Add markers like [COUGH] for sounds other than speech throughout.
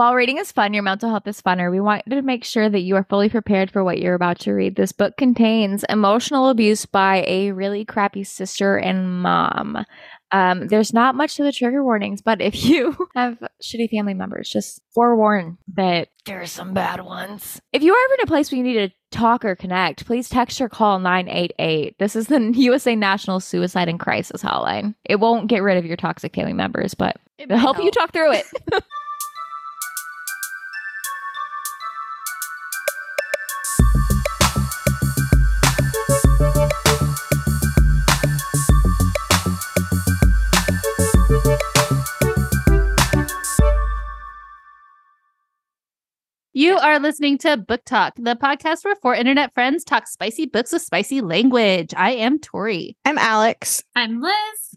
While reading is fun, your mental health is funner. We want to make sure that you are fully prepared for what you're about to read. This book contains emotional abuse by a really crappy sister and mom. Um, there's not much to the trigger warnings, but if [LAUGHS] you have shitty family members, just forewarn that there are some bad ones. If you are ever in a place where you need to talk or connect, please text or call 988. This is the [LAUGHS] USA National Suicide and Crisis Hotline. It won't get rid of your toxic family members, but it'll help you talk through it. [LAUGHS] You are listening to Book Talk, the podcast where four internet friends talk spicy books with spicy language. I am Tori. I'm Alex. I'm Liz.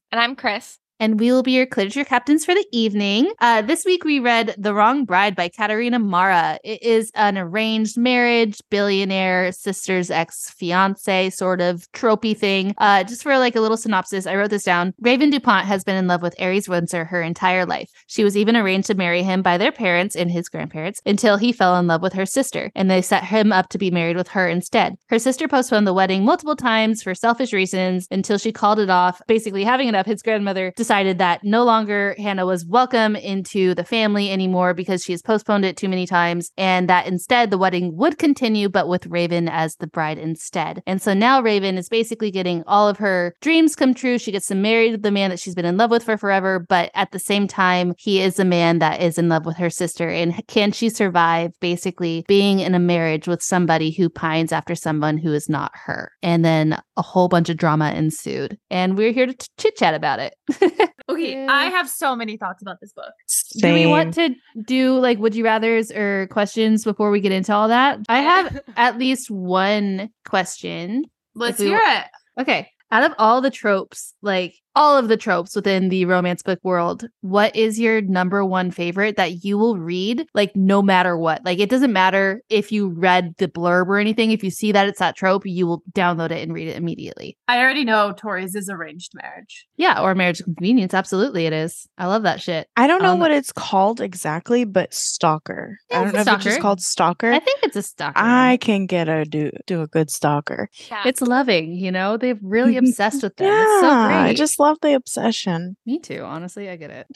and I'm Krys. And we will be your literature captains for the evening. Uh, this week we read The Wrong Bride by Catharina Maura. It is an arranged marriage, billionaire, sister's ex fiance sort of tropey thing. Uh, just for like a little synopsis, I wrote this down. Raven DuPont has been in love with Ares Windsor her entire life. She was even arranged to marry him by their parents and his grandparents until he fell in love with her sister, and they set him up to be married with her instead. Her sister postponed the wedding multiple times for selfish reasons until she called it off. Basically, having it up, his grandmother decided that no longer Hannah was welcome into the family anymore because she has postponed it too many times, and that instead the wedding would continue, but with Raven as the bride instead. And so now Raven is basically getting all of her dreams come true. She gets to marry the man that she's been in love with for forever, but at the same time, he is a man that is in love with her sister. And can she survive basically being in a marriage with somebody who pines after someone who is not her? And then a whole bunch of drama ensued. And we're here to t- chit chat about it. [LAUGHS] [LAUGHS] Okay, I have so many thoughts about this book. Do we want to do like would you rather's or questions before we get into all that? I have [LAUGHS] at least one question. Let's we hear it. Okay. Out of all the tropes, like all of the tropes within the romance book world, what is your number one favorite that you will read like no matter what? Like it doesn't matter if you read the blurb or anything. If you see that it's that trope, you will download it and read it immediately. I already know Tori's is arranged marriage. Yeah, or marriage convenience. Absolutely it is. I love that shit. I don't know Um, what it's called exactly, but stalker. Yeah, I don't a know if it's just called stalker. I think it's a stalker. I can get a do do a good stalker. it's loving, you know? They're really [LAUGHS] obsessed with them. it's so Yeah, great. I just love the obsession. me too, honestly. I get it.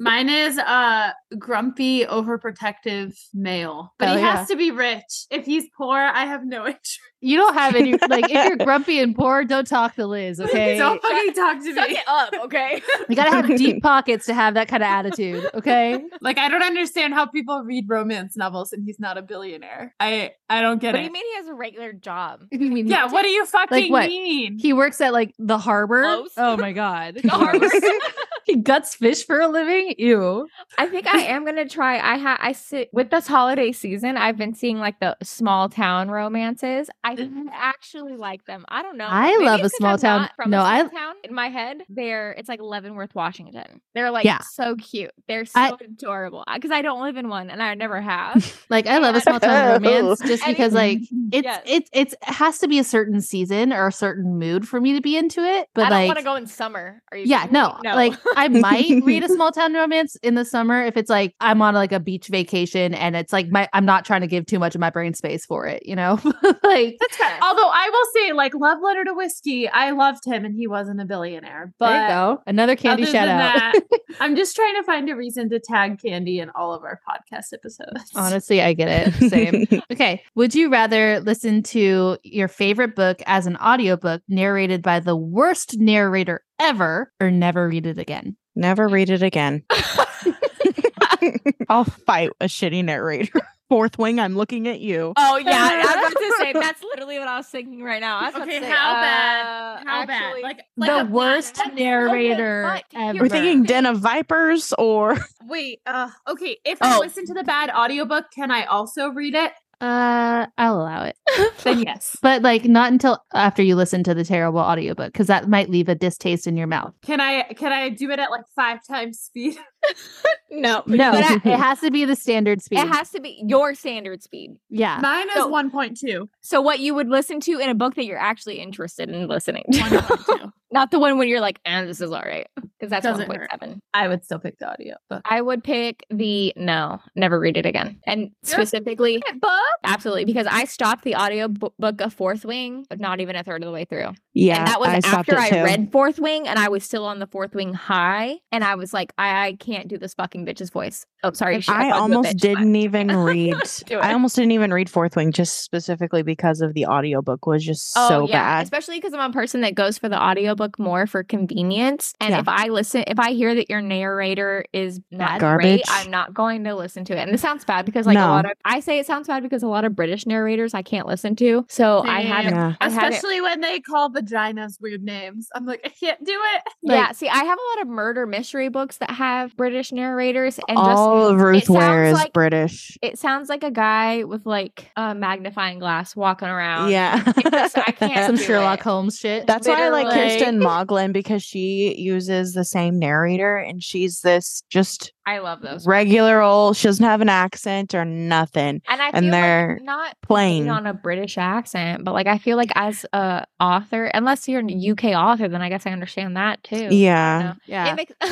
Mine is a grumpy, overprotective male, but Hell he yeah. has to be rich. If he's poor, I have no [LAUGHS] interest. You don't have any [LAUGHS] like if you're grumpy and poor, don't talk to Liz, okay? Don't fucking talk to Suck me. it up, okay? [LAUGHS] You gotta have [LAUGHS] deep pockets to have that kind of attitude, okay? Like I don't understand how people read romance novels and he's not a billionaire. I I don't get What do it. you mean he has a regular job? I mean, Yeah, what do you fucking what? mean? He works at like the harbor. Close. Oh my god. The harbor. He guts fish for a living. Ew. I think I am gonna try. I ha I sit with this holiday season. I've been seeing like the small town romances. I mm-hmm. actually like them. I don't know. I Maybe love a small I'm town- From no, I- town in my head. They're it's like Leavenworth, Washington. They're like Yeah. so cute. They're so I- adorable. Uh, because I don't live in one, and I never have. [LAUGHS] Like I love a small town [LAUGHS] romance just because like it's Yes. it's it's it has to be a certain season or a certain mood for me to be into it. But I don't like want to go in summer. Are you Yeah, kidding no. Like [LAUGHS] I might read a small town romance in the summer if it's like I'm on like a beach vacation and it's like my I'm not trying to give too much of my brain space for it, you know? [LAUGHS] like That's fair. Although I will say, like, Love Letter to Whiskey, I loved him and he wasn't a billionaire. But there you go. Another Kandi shout out. that, [LAUGHS] I'm just trying to find a reason to tag Kandi in all of our podcast episodes. Honestly, I get it. Same. okay. Would you rather listen to your favorite book as an audiobook narrated by the worst narrator ever or never read it again? Never read it again. [LAUGHS] [LAUGHS] I'll fight a shitty narrator. [LAUGHS] Fourth wing, I'm looking at you. Oh yeah, I was about to say that's literally what I was thinking right now. I was about Okay, to say, how uh, bad? How actually- bad? Like, like the worst bad- narrator but ever. We're thinking Den of Vipers or Wait, uh, okay. If I Oh. listen to the bad audiobook, can I also read it? Uh, I'll allow it. [LAUGHS] Then yes. But like not until after you listen to the terrible audiobook because that might leave a distaste in your mouth. Can I can I do it at like five times speed? [LAUGHS] no, [LAUGHS] No, But I- it has to be the standard speed. it has to be your standard speed. yeah. Mine is So- one point two. So what you would listen to in a book that you're actually interested in listening to. 1.2. Not the one when you're like, and this is all right. Because that's Doesn't 1.7. I would still pick the audio book. I would pick the no, never read it again. And specifically, book? absolutely, because I stopped the audio book of Fourth Wing, but not even a third of the way through. Yeah, and that was I after I read Fourth Wing and I was still on the Fourth Wing high. And I was like, I, I can't do this fucking bitch's voice. Oh, sorry. shit, I a almost bitch, didn't even [LAUGHS] read. I almost didn't even read Fourth Wing just specifically because of the audiobook was just Oh, so yeah. bad. Especially because I'm a person that goes for the audiobook more for convenience. And Yeah. if I listen, if I hear that your narrator is not Garbage. great, I'm not going to listen to it. And this sounds bad because like a lot of I say it sounds bad because a lot of British narrators I can't listen to. So I had Same. Yeah. I had it- Especially when they call vaginas weird names. I'm like, I can't do it. yeah, see, I have a lot of murder mystery books that have British narrators, and just All of Ruth Ware is like- British. it sounds like a guy with like a magnifying glass walking around. Yeah. It just- I [LAUGHS] can't Some Sherlock it. Holmes shit. That's why I like Literally. Kiersten Modglin because she uses the same narrator and she's this just I love those. regular old. She doesn't have an accent or nothing. And I and they're like not plain. plain on a British accent, but like I feel like as a author, unless you're a UK author, then I guess I understand that too. Yeah. yeah. It makes [LAUGHS]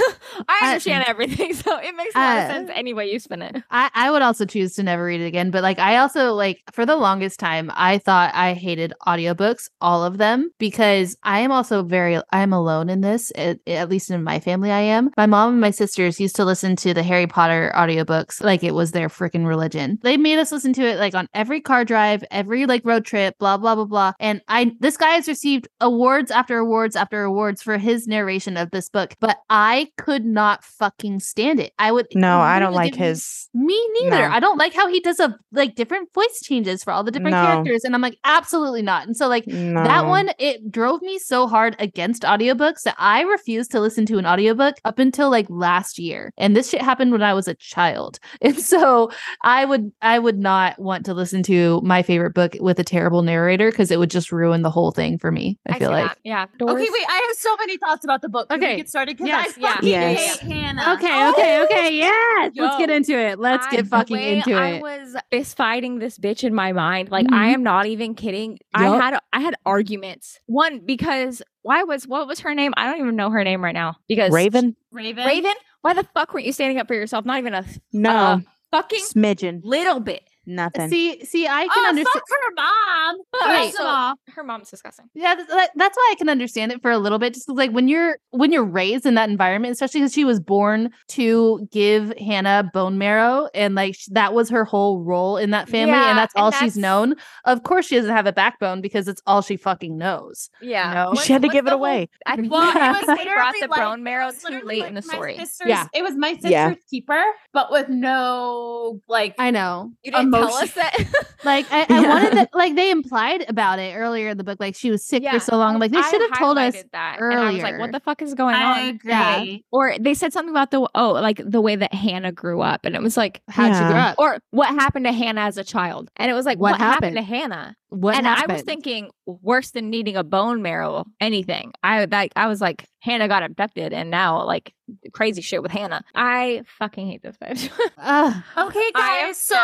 I understand everything, [LAUGHS] so it makes a lot of Uh, sense any way you spin it. I, I would also choose to never read it again. But like I also like for the longest time I thought I hated audiobooks, all of them, because I am also very I'm alone in this, at, at least in my family I am. My mom and my sisters used to listen to the Harry Potter audiobooks like it was their freaking religion. They made us listen to it like on every car drive, every like road trip, blah blah blah blah. And I this guy has received awards after awards after awards for his narration of this book, but I could not fucking stand it. I would No, I don't like his. me neither. No. I don't like how he does a like different voice changes for all the different No. characters. And I'm like, absolutely not. And so like No. that one, it drove me so hard against audiobooks that I refused to listen to an audiobook up until like last year. And this shit happened when I was a child. [LAUGHS] And so I would I would not want to listen to my favorite book with a terrible narrator because it would just ruin the whole thing for me. I, feel like. that. yeah. Okay, wait. I have so many thoughts about the book. Can Okay. we get started? Because Yes, I yeah. fucking Yes. hate Hannah. Okay, okay, okay. Yes. Let's get into it. Let's I- get fucking into I it. I was fist fighting this bitch in my mind. Like I Mhm. am not even kidding. I had I had arguments. One because why was what was her name? I don't even know her name right now because Raven? Raven. Raven. Why the fuck weren't you standing up for yourself? Not even a No. uh, fucking smidgen. little bit. Nothing. See, see, I can Oh, understand. her mom. Wait, [LAUGHS] First so- of all, Her mom's disgusting. Yeah, th- that, that's why I can understand it for a little bit. Just like when you're when you're raised in that environment, especially because she was born to give Hannah bone marrow, and like sh- that was her whole role in that family, Yeah, and that's and all she's known. Of course, she doesn't have a backbone because it's all she fucking knows. Yeah. No. What's- she had to give it the whole- away. I think [LAUGHS] well, it was they brought the like- bone marrow it was too late like in the story. Yeah. it was my sister's Yeah. keeper, but with no like. I know. You didn't tell us that. [LAUGHS] Like I, I Yeah. wanted to, like they implied about it earlier in the book, like she was sick Yeah. for so long. Like they should have told us highlighted that. And I was like, what the fuck is going I on? agree. Yeah. Or they said something about the oh, like the way that Hannah grew up, and it was like, how'd Yeah. you grow up? or what happened to Hannah as a child, and it was like, What what, happened? happened? to Hannah? What and happened? I was thinking worse than needing a bone marrow, anything. I like, I was like, Hannah got abducted, and now like crazy shit with Hannah. I fucking hate this bitch. [LAUGHS] Ugh. Okay, guys. So,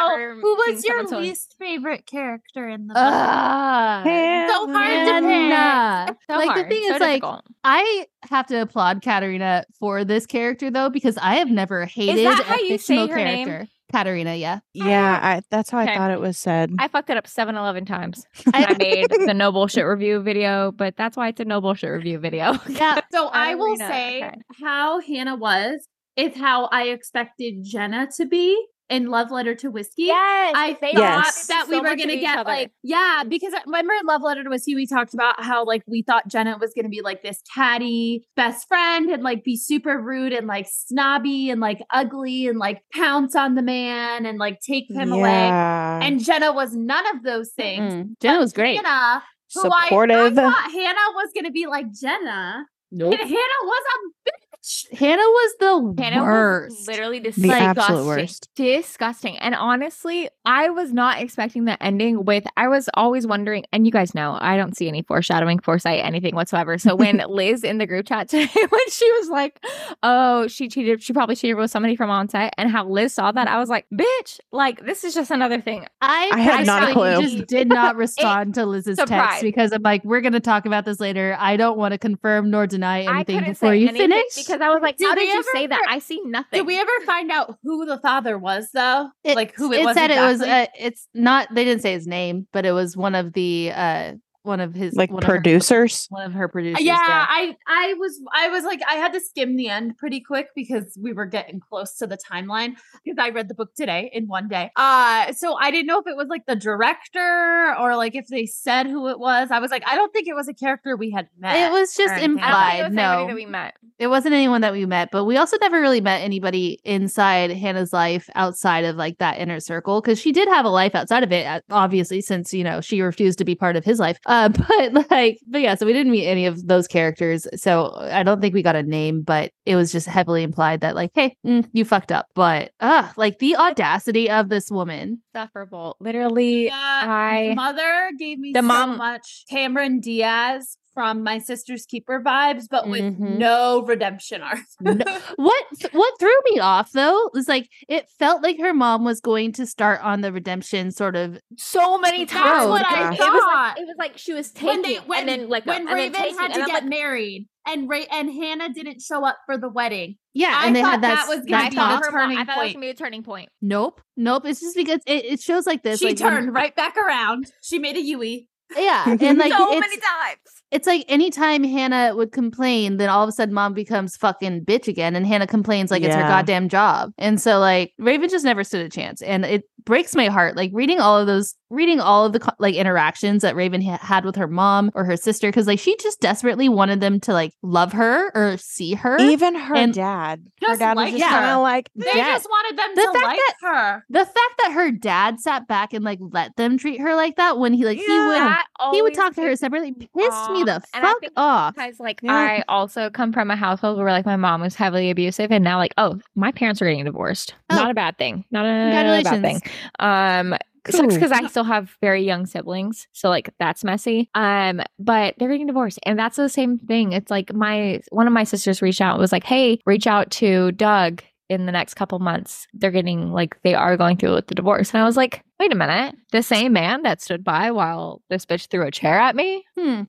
who was seen your someone so- least favorite character in the book? Ugh. So hard to pick. Hannah. So like hard, the thing so is, like. I have to applaud Catharina for this character though, because I have never hated that a how you say fictional character. name? Character. Catharina, yeah. Yeah, I, that's how Okay. I thought it was said. I fucked it up 7 11 times. [LAUGHS] I made [LAUGHS] the no bullshit review video, but that's why it's a no bullshit review video. [LAUGHS] Yeah. So I will say okay. how Hannah was is how I expected Jenna to be in Love Letter to Whiskey. Yes, I they thought Yes. that we so were gonna get other. like yeah, because I remember in Love Letter to Whiskey we talked about how like we thought Jenna was gonna be like this catty best friend and like be super rude and like snobby and like ugly and like pounce on the man and like take him away. And Jenna was none of those things. Mm. Jenna was great. Hannah, who I- I, Supportive. thought Hannah was gonna be like Jenna. Nope. And Hannah was a bitch. Hannah was the Hannah worst. was literally The disgusting. absolute worst. Disgusting. And honestly, I was not expecting the ending with I was always wondering, and you guys know I don't see any foreshadowing, foresight, anything whatsoever. So when [LAUGHS] Liz in the group chat today, [LAUGHS] when she was like, Oh, she cheated, she probably cheated with somebody from on set, and how Liz saw that, I was like, bitch, like this is just another thing. I, I had not a clue. Just [LAUGHS] did not respond to Liz's text because I'm like, we're gonna talk about this later. I don't want to confirm nor deny anything before you finish. because I was like, Did How did you ever- say that? I see nothing. Did we ever find out who the father was though? It- like who it, it was said it was exactly? uh, it's not they didn't say his name but it was one of the uh one of his like one of her- producers. one of her producers yeah, I I was I was like I had to skim the end pretty quick because we were getting close to the timeline because I read the book today in one day. Uh so I didn't know if it was like the director or like if they said who it was. I was like I don't think it was a character we had met. it was just or anything. I implied don't it was anybody no that we met. it wasn't anyone that we met but we also never really met anybody inside hannah's life outside of like that inner circle because she did have a life outside of it uh, obviously since you know she refused to be part of his life uh [LAUGHS] but like but yeah so we didn't meet any of those characters. So i don't think we got a name but it was just heavily implied that like hey mm, you fucked up. But uh like the audacity of this woman. Sufferable. Literally, The I mother gave me The so mom- much. Cameron Diaz from My Sister's Keeper vibes, but with Mhm. no redemption arc. No- [LAUGHS] what what threw me off though was like it felt like her mom was going to start on the redemption sort of so many That's times. what I it, was like, thought. it was like she was when taking they when, and then like when and then Raven taking, had to get like, married and Ray and Hannah didn't show up for the wedding. yeah I and they thought had that, that was gonna that be thought, talk. the her mom- I turning thought that was point. gonna be a turning point. Nope, nope. It's just because it, it shows like this. she like, when- turned right back around. She made a Yui. Yeah, [LAUGHS] and like so it's, many times. it's like anytime Hannah would complain, then all of a sudden mom becomes fucking bitch again, and Hannah complains like it's her goddamn job. And so like Raven just never stood a chance, and it breaks my heart. Like reading all of those, reading all of the like interactions that Raven ha- had with her mom or her sister, because like she just desperately wanted them to like love her or see her. Even her And- dad. Her Just dad was just her. kind of like, They Dad. just wanted them The to fact like that- her. the fact that her dad sat back and like let them treat her like that when he like he would he would talk to her separately me pissed me the off. And I fuck off. Guys, like Yeah. I also come from a household where like my mom was heavily abusive, and now like oh my parents are getting divorced. Oh. Not a bad thing. Not a bad thing. Um, sucks because I still have very young siblings, so like that's messy. Um, but they're getting divorced, and that's the same thing. It's like my one of my sisters reached out and was like, "Hey, reach out to Doug." In the next couple months, they're getting like they are going through with the divorce, and I was like, "Wait a minute, the same man that stood by while this bitch threw a chair at me? Hmm.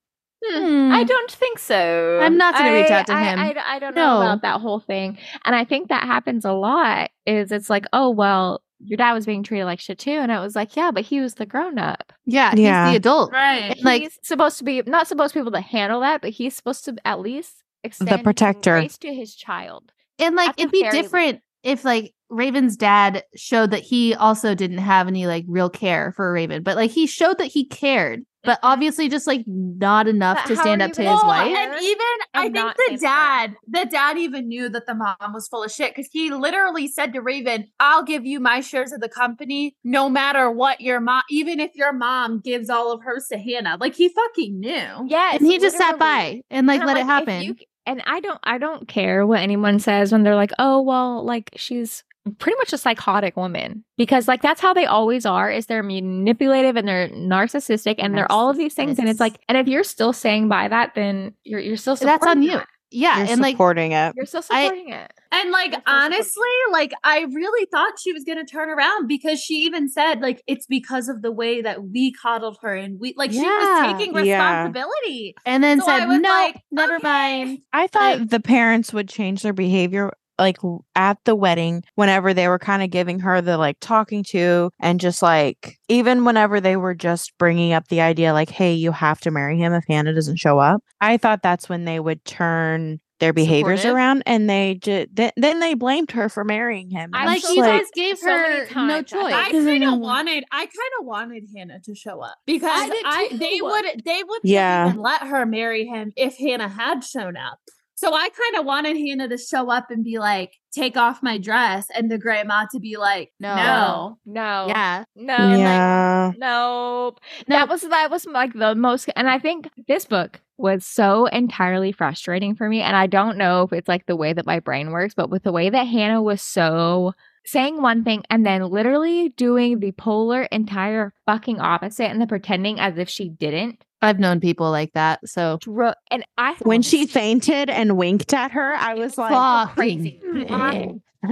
Hmm, Hmm. I don't think so. I'm not gonna reach out to I- him. I, I don't No. know about that whole thing, and I think that happens a lot. Is it's like, oh well, your dad was being treated like shit too, and it was like, yeah, but he was the grown up. Yeah, Yeah. he's the adult. Right. And Like- he's supposed to be not supposed to be able to handle that, but he's supposed to at least extend some protector. grace to his child. And like At it'd be very different if like Raven's dad showed that he also didn't have any like real care for Raven, but like he showed that he cared, but obviously just like not enough But to stand up to his wife. And even I think the say sorry. dad, the dad even knew that the mom was full of shit because he literally said to Raven, "I'll give you my shares of the company, no matter what your mom, even if your mom gives all of hers to Hannah." Like he fucking knew. Yes, and he just sat by and like And I'm let it happen. you- and I don't I don't care what anyone says when they're like, "Oh, well, like she's pretty much a psychotic woman." Because like that's how they always are is they're manipulative and they're narcissistic and they're all of these things and it's like and if you're still saying by that then you're you're still That's on you. that. yeah, you're and like supporting it. You're still I- supporting it. And like That's so honestly, like I really thought she was gonna turn around because she even said like it's because of the way that we coddled her and we like she was taking Yeah. responsibility. and then So said, was No, like, never okay. mind. I thought Like- the parents would change their behavior like at the wedding whenever they were kind of giving her the like talking to and just like even whenever they were just bringing up the idea like hey you have to marry him if Hannah doesn't show up I thought that's when they would turn their behaviors Supportive? around and they just th- then they blamed her for marrying him I Like you like, guys gave so her no choice. I kind of wanted, I kind of wanted Hannah to show up because I I, they would, they would Yeah. let her marry him if Hannah had shown up. So I kind of wanted Hannah to show up and be like, "Take off my dress," and the grandma to be like, No. "No, No. yeah. No. like, yeah Nope. No. That was that was like the most and I think this book was so entirely frustrating for me. And I don't know if it's like the way that my brain works, but with the way that Hannah was so saying one thing and then literally doing the polar entire fucking opposite and then pretending as if she didn't. I've known people like that. So and I when she fainted and winked at her, I was like, Fuck. crazy. Tell you, [LAUGHS] Uh,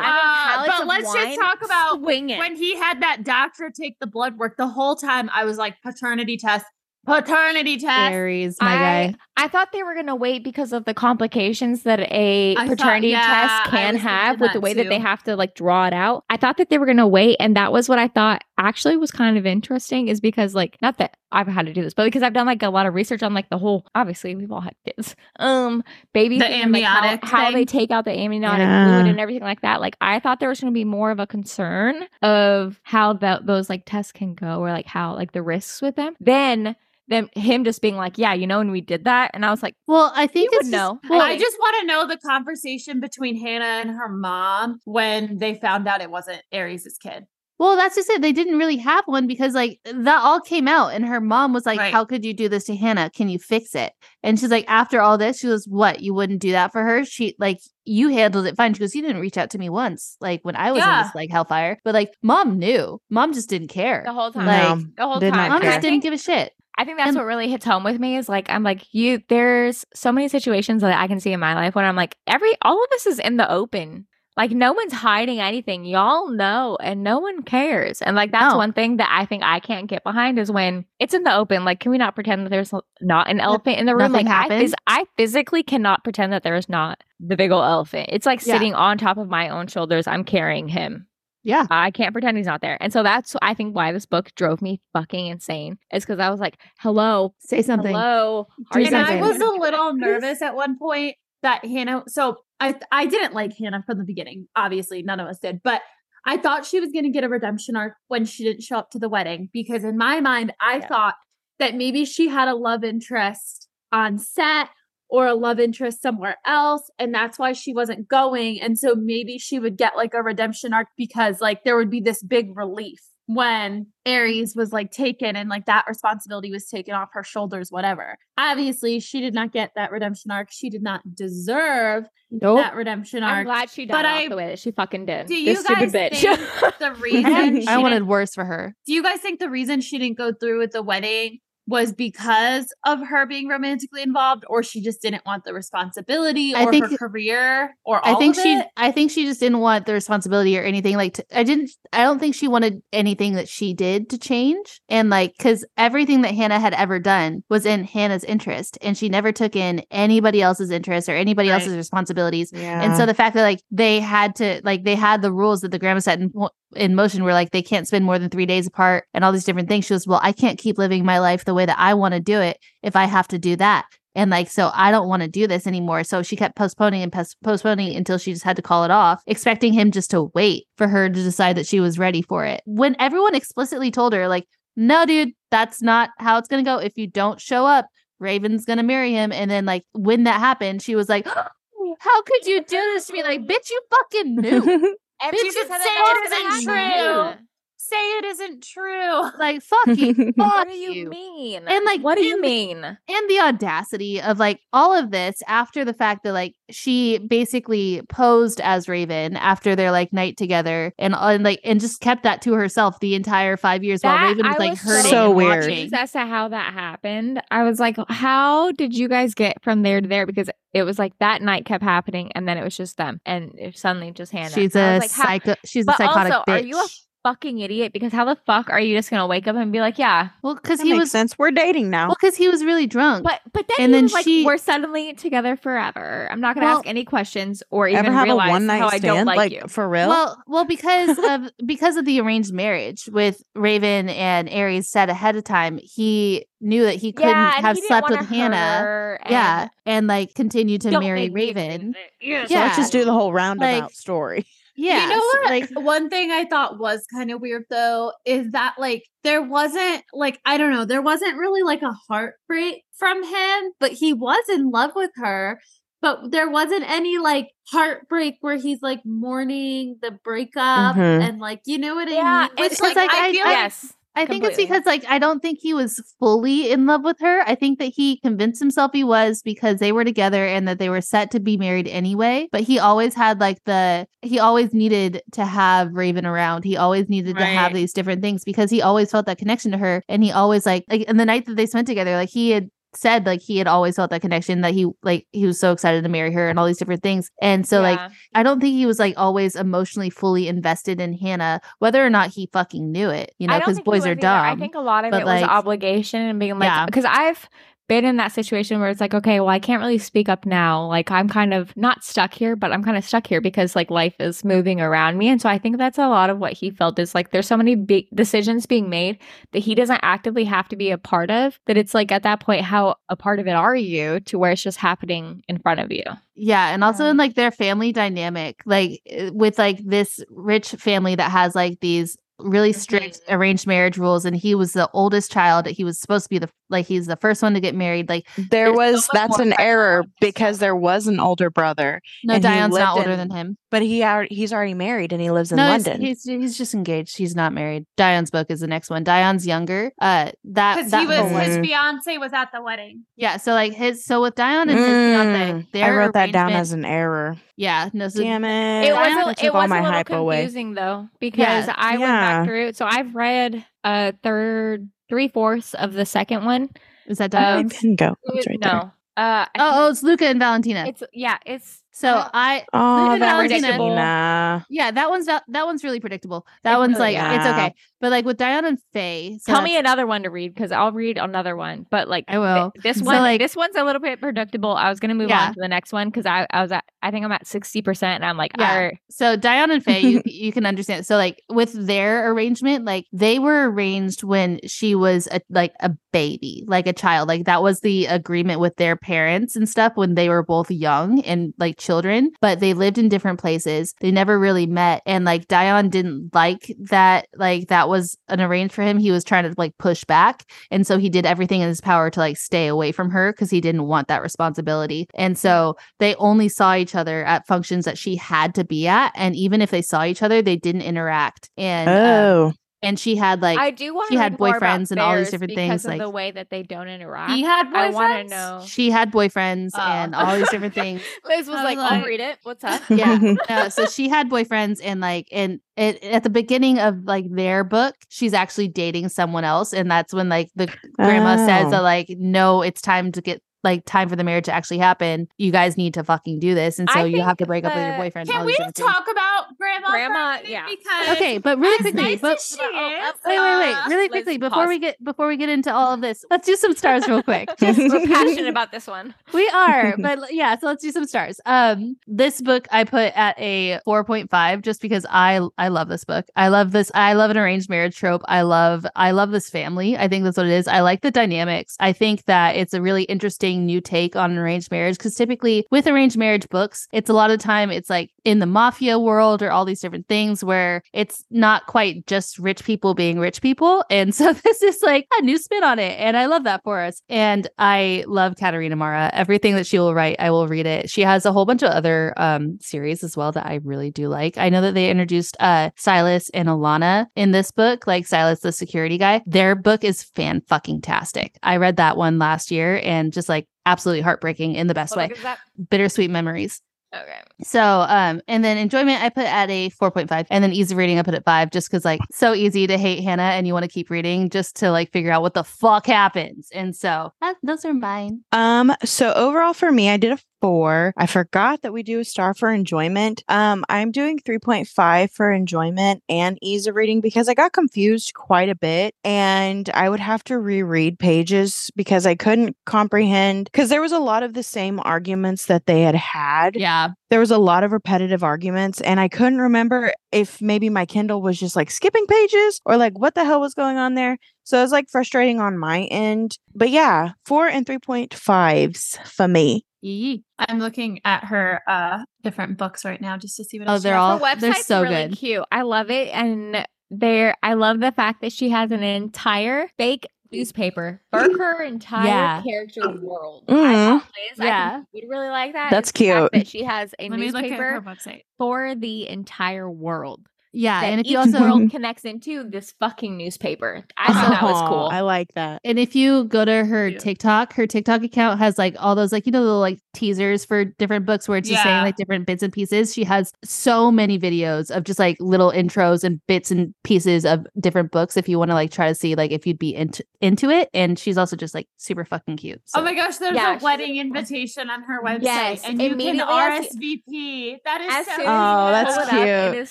I mean, but let's just talk about when he had that doctor take the blood work, the whole time I was like, paternity test, paternity test. Ares, my I, guy. I thought they were going to wait because of the complications that a I thought- paternity yeah, test can have with the that way that they have to like draw it out. I thought that they were going to wait. And that was what I thought actually was kind of interesting is because, like, not that I've had to do this, but because I've done like a lot of research on like the whole, obviously, we've all had kids, um, baby, The thing and, like, how- amniotic how, they take out the amniotic Yeah. fluid and everything like that. Like, I thought there was going to be more of a concern of how that those like tests can go or like how like the risks with them. Then them him just being like, yeah, you know, and we did that, and I was like, Well, I think You would just- know. well, I just want to know the conversation between Hannah and her mom when they found out it wasn't Ares' kid. Well, that's just it. They didn't really have one because like that all came out and her mom was like, Right. How could you do this to Hannah? Can you fix it? And she's like, after all this, she goes, What? You wouldn't do that for her? She like you handled it fine. She goes, You didn't reach out to me once, like when I was in this like hellfire. But like mom knew. Mom just didn't care. the whole time, Like, the whole did time. Mom I just didn't give a shit. I think that's and- what really hits home with me is like I'm like you. There's so many situations that I can see in my life when I'm like every all of this is in the open. Like no one's hiding anything. Y'all know and no one cares. And like that's No. one thing that I think I can't get behind is when it's in the open. Like can we not pretend that there's not an elephant in the room? nothing Like I, phys- I physically cannot pretend that there is not the big old elephant. It's like Yeah. sitting on top of my own shoulders. I'm carrying him. Yeah. I can't pretend he's not there. And so that's I think why this book drove me fucking insane. Is because I was like, hello, Say something. hello. Do and I something. guys was a little [LAUGHS] nervous at one point that Hannah. So I I didn't like Hannah from the beginning. Obviously, none of us did, but I thought she was going to get a redemption arc when she didn't show up to the wedding because in my mind, I Yeah. thought that maybe she had a love interest on set or a love interest somewhere else and that's why she wasn't going and so maybe she would get like a redemption arc because like there would be this big relief when Ares was like taken and like that responsibility was taken off her shoulders whatever. Obviously, she did not get that redemption arc. She did not deserve Nope. that redemption I'm arc. glad she But died off I- the way that she fucking did. Do This you stupid guys bitch. think the [LAUGHS] reason I wanted worse for her. do you guys think the reason she didn't go through with the wedding was because of her being romantically involved or she just didn't want the responsibility I or think- her career or I think of she it? I think she just didn't want the responsibility or anything like to, I didn't I don't think she wanted anything that she did to change and like cuz everything that Hannah had ever done was in Hannah's interest and she never took in anybody else's interest or anybody Right. else's responsibilities Yeah. and so the fact that like they had to like they had the rules that the grandma set in, in motion where like they can't spend more than 3 days apart and all these different things she was well I can't keep living my life the way that I want to do it if I have to do that and like, so I don't want to do this anymore. So she kept postponing and pos- postponing until she just had to call it off, expecting him just to wait for her to decide that she was ready for it. When everyone explicitly told her, like, no, dude, that's not how it's going to go. If you don't show up, Raven's going to marry him. And then, like, when that happened, she was like, [GASPS] how could you do this to me? Like, bitch, you fucking knew. [LAUGHS] And Bitch, she you just said said it wasn't true. True. Say it isn't true. [LAUGHS] like, fuck you. [LAUGHS] Fuck What do you, you. mean? And, like, what do you and- mean? and the audacity of like all of this after the fact that like she basically posed as Raven after their like night together and uh, and like and just kept that to herself the entire five years while Raven was I like was hurting so and weird. watching. as to how that happened. I was like, how did you guys get from there to there? Because it was like that night kept happening, and then it was just them, and it suddenly just Hannah. She's a like, psycho. She's a psychotic also, bitch. are you a fucking idiot? Because how the fuck are you just gonna wake up and be like, yeah? well, because he makes was sense. We're dating now. well, because he was really drunk. But but then And he then was like, she- we're suddenly together forever. I'm not gonna Well- ask any questions or even Ever have a realize one night how I don't like, Like, you. for real? Well, well, because [LAUGHS] of because of the arranged marriage with Raven and Ares set ahead of time, he knew that he couldn't yeah, have he slept with Hannah. hurt her, yeah, and and like continue to marry make me do Raven. it. Yes. so yeah. let's just do the whole roundabout Like- story. Yeah, You know what? Like one thing I thought was kind of weird though is that like there wasn't like I don't know, there wasn't really like a heartbreak from him, but he was in love with her. But there wasn't any like heartbreak where he's like mourning the breakup Mhm. and like you know what I Yeah, mean? It's like, like, I, I- feel I- like yes. I think it's because like I don't think he was fully in love with her. I think that he convinced himself he was because they were together and that they were set to be married anyway. But he always had like the he always needed to have Raven around. He always needed to have these different things because he always felt that connection to her. And he always like like in the night that they spent together, like he had said like he had always felt that connection that he like he was so excited to marry her and all these different things. And so like I don't think he was like always emotionally fully invested in Hannah, whether or not he fucking knew it, you know, because boys are either. dumb. I think a lot of but, it was obligation and being like, Yeah. because I've been in that situation where it's like, okay, well, I can't really speak up now. Like, I'm kind of not stuck here, but I'm kind of stuck here because like life is moving around me. And so I think that's a lot of what he felt is like, there's so many big decisions being made that he doesn't actively have to be a part of. That it's like at that point, how a part of it are you to where it's just happening in front of you? Yeah, and also in like their family dynamic, like uh, with like this rich family that has like these really strict arranged marriage rules and he was the oldest child he was supposed to be the like he's the first one to get married like There There's so was that's an error because there was an older brother, no And Dion's not older in- than him but he already, he's already married and he lives in no he's- London. He's, he's just engaged he's not married Dion's book is the next one Dion's younger uh that that he was whole his one. fiance was at the wedding. yeah so like his so with Dion and his fiance Mm, I wrote that down as an error. Yeah no so Damn it! It was That a, took it was my a little hype away. confusing though because Yeah. I went back through. So I've read a third, three fourths of the second one. is that Um, I didn't go. It's right no, there. uh, oh oh it's Luca and Valentina it's yeah, it's so I Oh, that was Valentina- nah. Yeah, that one's that, that one's really predictable. That It one's really like it's okay. But like with Diana and Faye, so tell me another one to read because I'll read another one. But like I will. thi- this So, one, like- this one's a little bit predictable. I was gonna move Yeah. on to the next one because I I was at I think I'm at sixty percent and I'm like, Yeah. all right, So Diana and Faye, you, [LAUGHS] you can understand. So like with their arrangement, like they were arranged when she was a, like a baby, like a child. Like that was the agreement with their parents and stuff when they were both young and like children. But they lived in different places. They never really met, and like Dion didn't like that. Like that was an arranged for him. He was trying to like push back, and so he did everything in his power to like stay away from her because he didn't want that responsibility. And so they only saw each other at functions that she had to be at and even if they saw each other they didn't interact and uh, Oh, and she had like I do want she had boyfriends and all these different because things, of like- the way that they don't interact. He had boyfriends. I want boyfriends? to know. she had boyfriends Oh. and all these different [LAUGHS] things Liz was was like, I'll like- read it. What's up? [LAUGHS] yeah [LAUGHS] no, so she had boyfriends and like and it, at the beginning of like their book she's actually dating someone else and that's when like the grandma says Oh. that like no it's time to get like time for the marriage to actually happen you guys need to fucking do this and so I you have to think break up with your boyfriend Can we different things. talk about grandma? Grandma, for a minute? yeah. Because okay but really quickly nice but as she Oh, oh, is, Wait, wait, wait! uh, Really Liz, quickly before pause. we get before we get into all of this, let's do some stars real quick. [LAUGHS] We're passionate about this one. [LAUGHS] we are, [LAUGHS] but yeah. So let's do some stars. Um, this book I put at a four point five just because I I love this book. I love this. I love an arranged marriage trope. I love I love this family. I think that's what it is. I like the dynamics. I think that it's a really interesting new take on an arranged marriage because typically with arranged marriage books, it's a lot of time it's like in the mafia world or all these different things where it's not quite just rich people being rich people. And [LAUGHS] so this is like a new spin on it. And I love that for us. And I love Catharina Maura. Everything that she will write, I will read it. She has a whole bunch of other um series as well that I really do like. I know that they introduced uh Silas and Alana in this book, like Silas the security guy. Their book is fan fucking tastic. I read that one last year and just like absolutely heartbreaking in the best What way. that? Bittersweet memories. Okay. So, um, and then enjoyment I put at a 4.5 and then easy reading I put at five just because like so easy to hate Hannah and you want to keep reading just to like figure out what the fuck happens. And so that, those are mine. Um, so overall for me, I did a four. I forgot that we do a star for enjoyment. Um, I'm doing 3.5 for enjoyment and ease of reading because I got confused quite a bit and I would have to reread pages because I couldn't comprehend because there was a lot of the same arguments that they had had. Yeah. There was a lot of repetitive arguments and I couldn't remember if maybe my Kindle was just like skipping pages or like what the hell was going on there. So it was like frustrating on my end. But yeah, four and 3.5s for me. Yee. I'm looking at her uh different books right now just to see what Oh, they're all- the website's they're so really good. cute. I love it, and there, I love the fact that she has an entire fake newspaper for her entire Yeah. character world. Mhm. I thought, Liz, I Yeah. think you'd really like that. That's is the fact cute. That she has a Let me look at her newspaper website. for the entire world. Yeah, and if each you also world [LAUGHS] connects into this fucking newspaper. I thought that was cool. I like that. And if you go to her Cute. TikTok, her TikTok account has like all those like you know little like teasers for different books where it's just saying like different bits and pieces. She has so many videos of just like little intros and bits and pieces of different books if you want to like try to see like if you'd be into into it. And she's also just like super fucking cute. Oh my gosh, there's Yeah, a wedding really invitation on her website, Yes, and you can immediately as- RSVP. That is As so soon cute. as Oh, that's pull up, it cute. is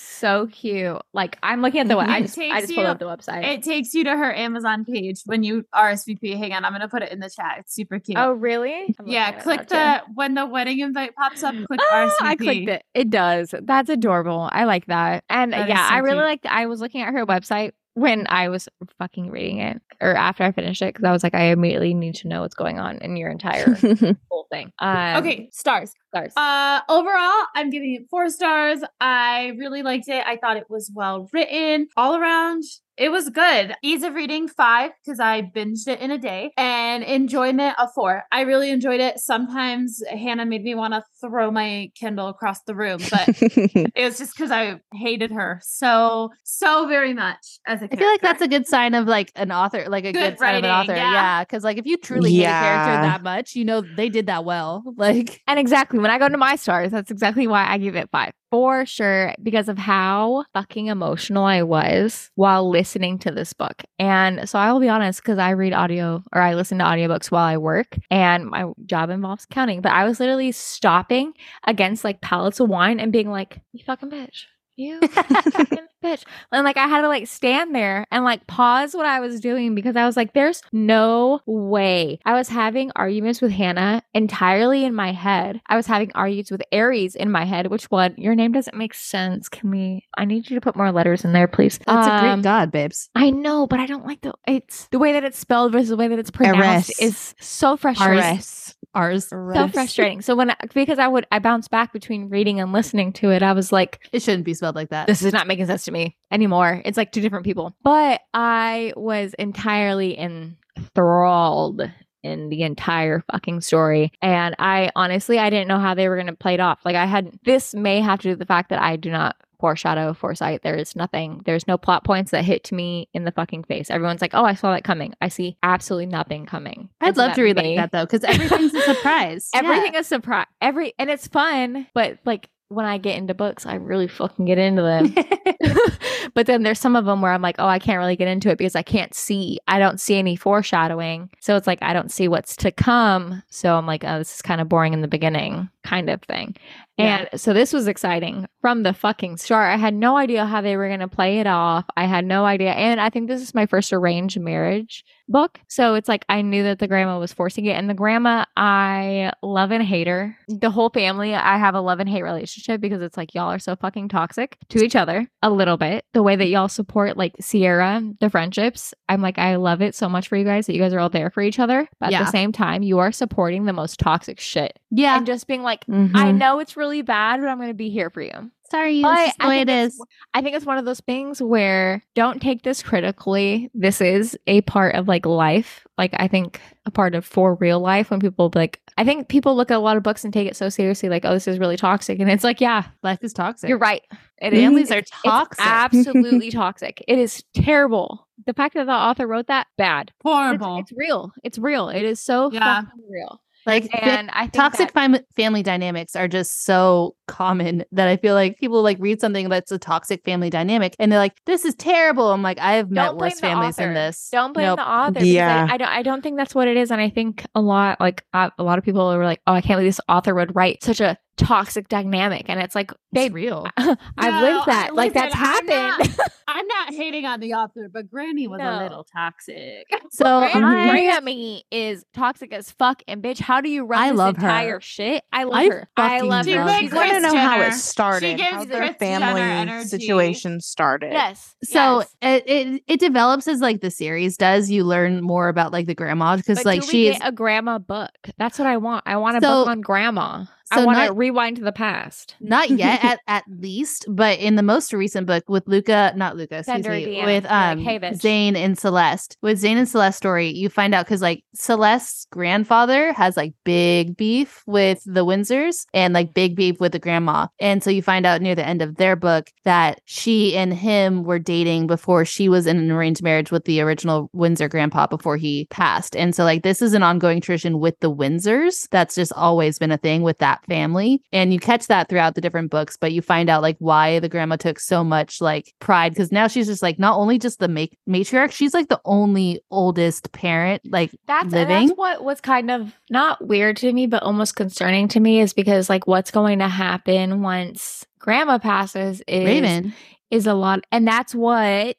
so cute. Like I'm looking at the web. I just, I just pulled you- up the website. It takes you to her Amazon page when you RSVP. Hang on, I'm gonna put it in the chat. It's super cute. oh really? Yeah, looking at it click now, too. the when the wedding invite pops up. Click Oh, RSVP. I clicked it. It does. That's adorable. I like that. And That yeah, so I really liked. I was looking at her website when I was fucking reading it, or after I finished it, because I was like, I immediately need to know what's going on in your entire [LAUGHS] whole thing. Um, Okay, stars. stars. Uh, overall, I'm giving it four stars. I really liked it. I thought it was well written. All around, it was good. Ease of reading, five, because I binged it in a day. And enjoyment, a four. I really enjoyed it. Sometimes Hannah made me want to throw my Kindle across the room, but [LAUGHS] it was just because I hated her so, so very much as a I feel like that's a good sign of like an author, like a good, Good sign of an author. yeah. Yeah, because like if you truly hate a character that much, you know they did that well. [LAUGHS] Like And exactly when I go to my stars, that's exactly why I give it five for sure because of how fucking emotional I was while listening to this book. And so I will be honest because I read audio or I listen to audiobooks while I work and my job involves counting, but I was literally stopping against like pallets of wine and being like, you fucking bitch. You [LAUGHS] fucking bitch. And like I had to like stand there and like pause what I was doing because I was like, there's no way. I was having arguments with Hannah entirely in my head. I was having arguments with Ares in my head, which one? Your name doesn't make sense. Can we I need you to put more letters in there, please. that's a Um, Greek god, babes. I know, but I don't like the it's the way that it's spelled versus the way that it's pronounced Ares. is so frustrating Ares. Ours. so frustrating. So when I, because I would I bounced back between reading and listening to it, I was like, It shouldn't be spelled like that. this is not making sense to me anymore. It's like two different people. But I was entirely enthralled in the entire fucking story. And I honestly I didn't know how they were gonna play it off. Like I had this may have to do with the fact that I do not foreshadow foresight. There is nothing, there's no plot points that hit to me in the fucking face. Everyone's like, Oh, I saw that coming. I see absolutely nothing coming. I'd so love to read like that though, because everything's a surprise. [LAUGHS] Yeah. Everything is surprise. Every and it's fun, but like when I get into books, I really fucking get into them. [LAUGHS] [LAUGHS] but then there's some of them where I'm like, oh, I can't really get into it because I can't see. I don't see any foreshadowing. So it's like I don't see what's to come. So I'm like, oh, this is kind of boring in the beginning, kind of thing. Yeah. And so this was exciting from the fucking start. I had no idea how they were going to play it off. I had no idea. And I think this is my first arranged marriage book. So it's like I knew that the grandma was forcing it. And the grandma, I love and hate her. The whole family, I have a love and hate relationship because it's like y'all are so fucking toxic to each other a little bit. The way that y'all support like Sierra, the friendships, I'm like, I love it so much for you guys that you guys are all there for each other. But at Yeah. the same time, you are supporting the most toxic shit. yeah. And just being like, I Mhm. know it's really bad, but I'm going to be here for you. Sorry, But this is the way it's- I think it's one of those things where don't take this critically. This is a part of like life. Like I think a part of for real life when people like I think people look at a lot of books and take it so seriously, like, oh, this is really toxic. And it's like, yeah, Life is toxic. you're right. It is. Families are It's- toxic. It's absolutely [LAUGHS] toxic. It is terrible. The fact that the author wrote that, bad. It's, horrible. it's real. It's real. It is so Yeah. fucking real. Like And I think toxic that- fam- family dynamics are just so common that I feel like people like read something that's a toxic family dynamic and they're like, "This is terrible." I'm like, I have met Don't blame worse the families than this. Don't blame Nope. the author. Yeah. I, I don't. I don't think that's what it is. And I think a lot, like uh, a lot of people are like, "Oh, I can't believe this author would write such a toxic dynamic." And it's like, It's babe, real. [LAUGHS] I've No, lived that. like listen, that's I'm not- happened. [LAUGHS] I'm not hating on the author, but Granny was No. a little toxic. So [LAUGHS] um, Gran- I, Grammy is toxic as fuck, and bitch, how do you run I this love her. entire shit? I love I her. I love She her. love makes She's I want to Kris know how it started. gives how their Kris Jenner family situation started. yes. so yes. it, it it develops as like the series does. You learn more about like the grandma because like do we she is get a grandma book. That's what I want. I want a So- book on grandma. I So want to rewind to the past. Not yet, at, [LAUGHS] at least, but in the most recent book with Luca, not Luca, excuse me, with like, um "Hey. Zane and Celeste. With Zane and Celeste story, you find out because like Celeste's grandfather has like big beef with the Windsors and like big beef with the grandma, and so you find out near the end of their book that she and him were dating before she was in an arranged marriage with the original Windsor grandpa before he passed, and so like this is an ongoing tradition with the Windsors that's just always been a thing with that family, and you catch that throughout the different books, but you find out like why the grandma took so much like pride because now she's just like not only just the ma- matriarch, she's like the only oldest parent like That's living. that's what was kind of not weird to me, but almost concerning to me is because like what's going to happen once grandma passes is Raven. is a lot, and that's what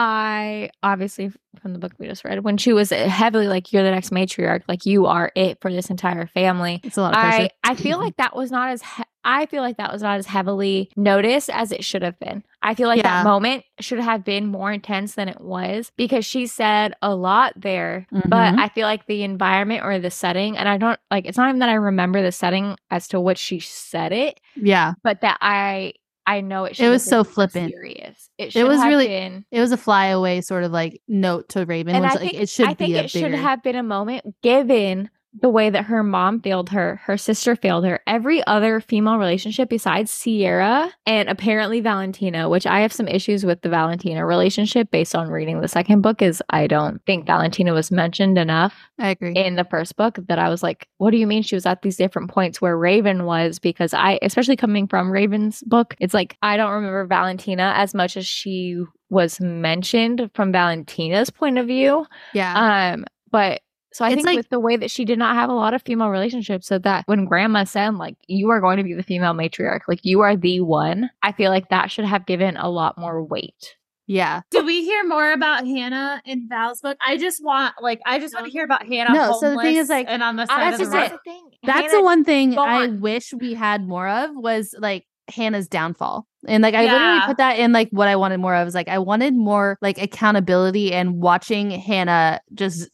I obviously from the book we just read when she was heavily like you're the next matriarch, like you are it for this entire family. It's a lot of pressure. I I feel like that was not as he- I feel like that was not as heavily noticed as it should have been. I feel like Yeah. that moment should have been more intense than it was because she said a lot there, but Mhm. I feel like the environment or the setting, and I don't like it's not even that I remember the setting as to what she said it, yeah. but that I I know it. It was so flippant. Serious. It, should was really- been, It was a flyaway sort of like note to Raven, which I like it should I think be a it should have been a moment given the way that her mom failed her, her sister failed her, every other female relationship besides Sierra and apparently Valentina, which I have some issues with the Valentina relationship based on reading the second book, is I don't think Valentina was mentioned enough I agree. in the first book that I was like, what do you mean she was at these different points where Raven was? Because I, especially coming from Raven's book, it's like I don't remember Valentina as much as she was mentioned from Valentina's point of view. yeah. Um, but so I It's think like- with the way that she did not have a lot of female relationships, so that when grandma said, like, you are going to be the female matriarch, like, you are the one, I feel like that should have given a lot more weight. yeah. Do we hear more about Hannah in Val's book? I just want, like, I just want to hear about Hannah. No, so the thing is, like, and on the Uh, side that's of the just road. the thing. That's the one thing go I wish we had more of was like Hannah's downfall. And like I literally put that in like what I wanted more of is like I wanted more like accountability and watching Hannah just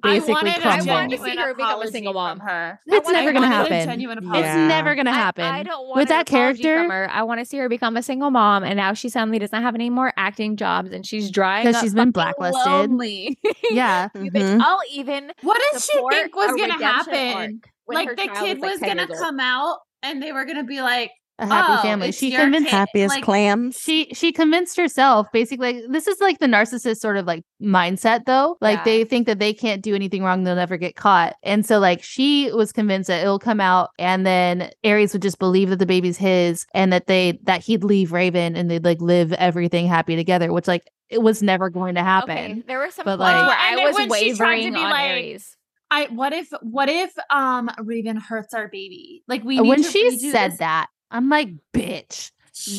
basically I wanted a crumble. wanted to see her become a single mom. her. It's I never gonna I wanted a happen. genuine Yeah. apology. It's never gonna happen. I, don't want With that character- from her. I want to see her become a single mom, and now she suddenly doesn't have any more acting jobs, and she's drying because she's been blacklisted. [LAUGHS] Yeah. You Mhm. I'll even What did she think was going to happen? arc when her Like the child kid like, was 10 going to come out and they were going to be like, A happy Oh, family. She convinced kid. Happy as like- clams. she she convinced herself basically like, this is like the narcissist sort of like mindset though like Yeah. they think that they can't do anything wrong they'll never get caught and so like she was convinced that it'll come out and then Ares would just believe that the baby's his and that they that he'd leave raven and they'd like live everything happy together which like it was never going to happen Okay, there were some But, points like- where I was when she tried to wavering be on like- Ares. I what if what if um Raven hurts our baby? Like we need when to she redo said this. that i'm like bitch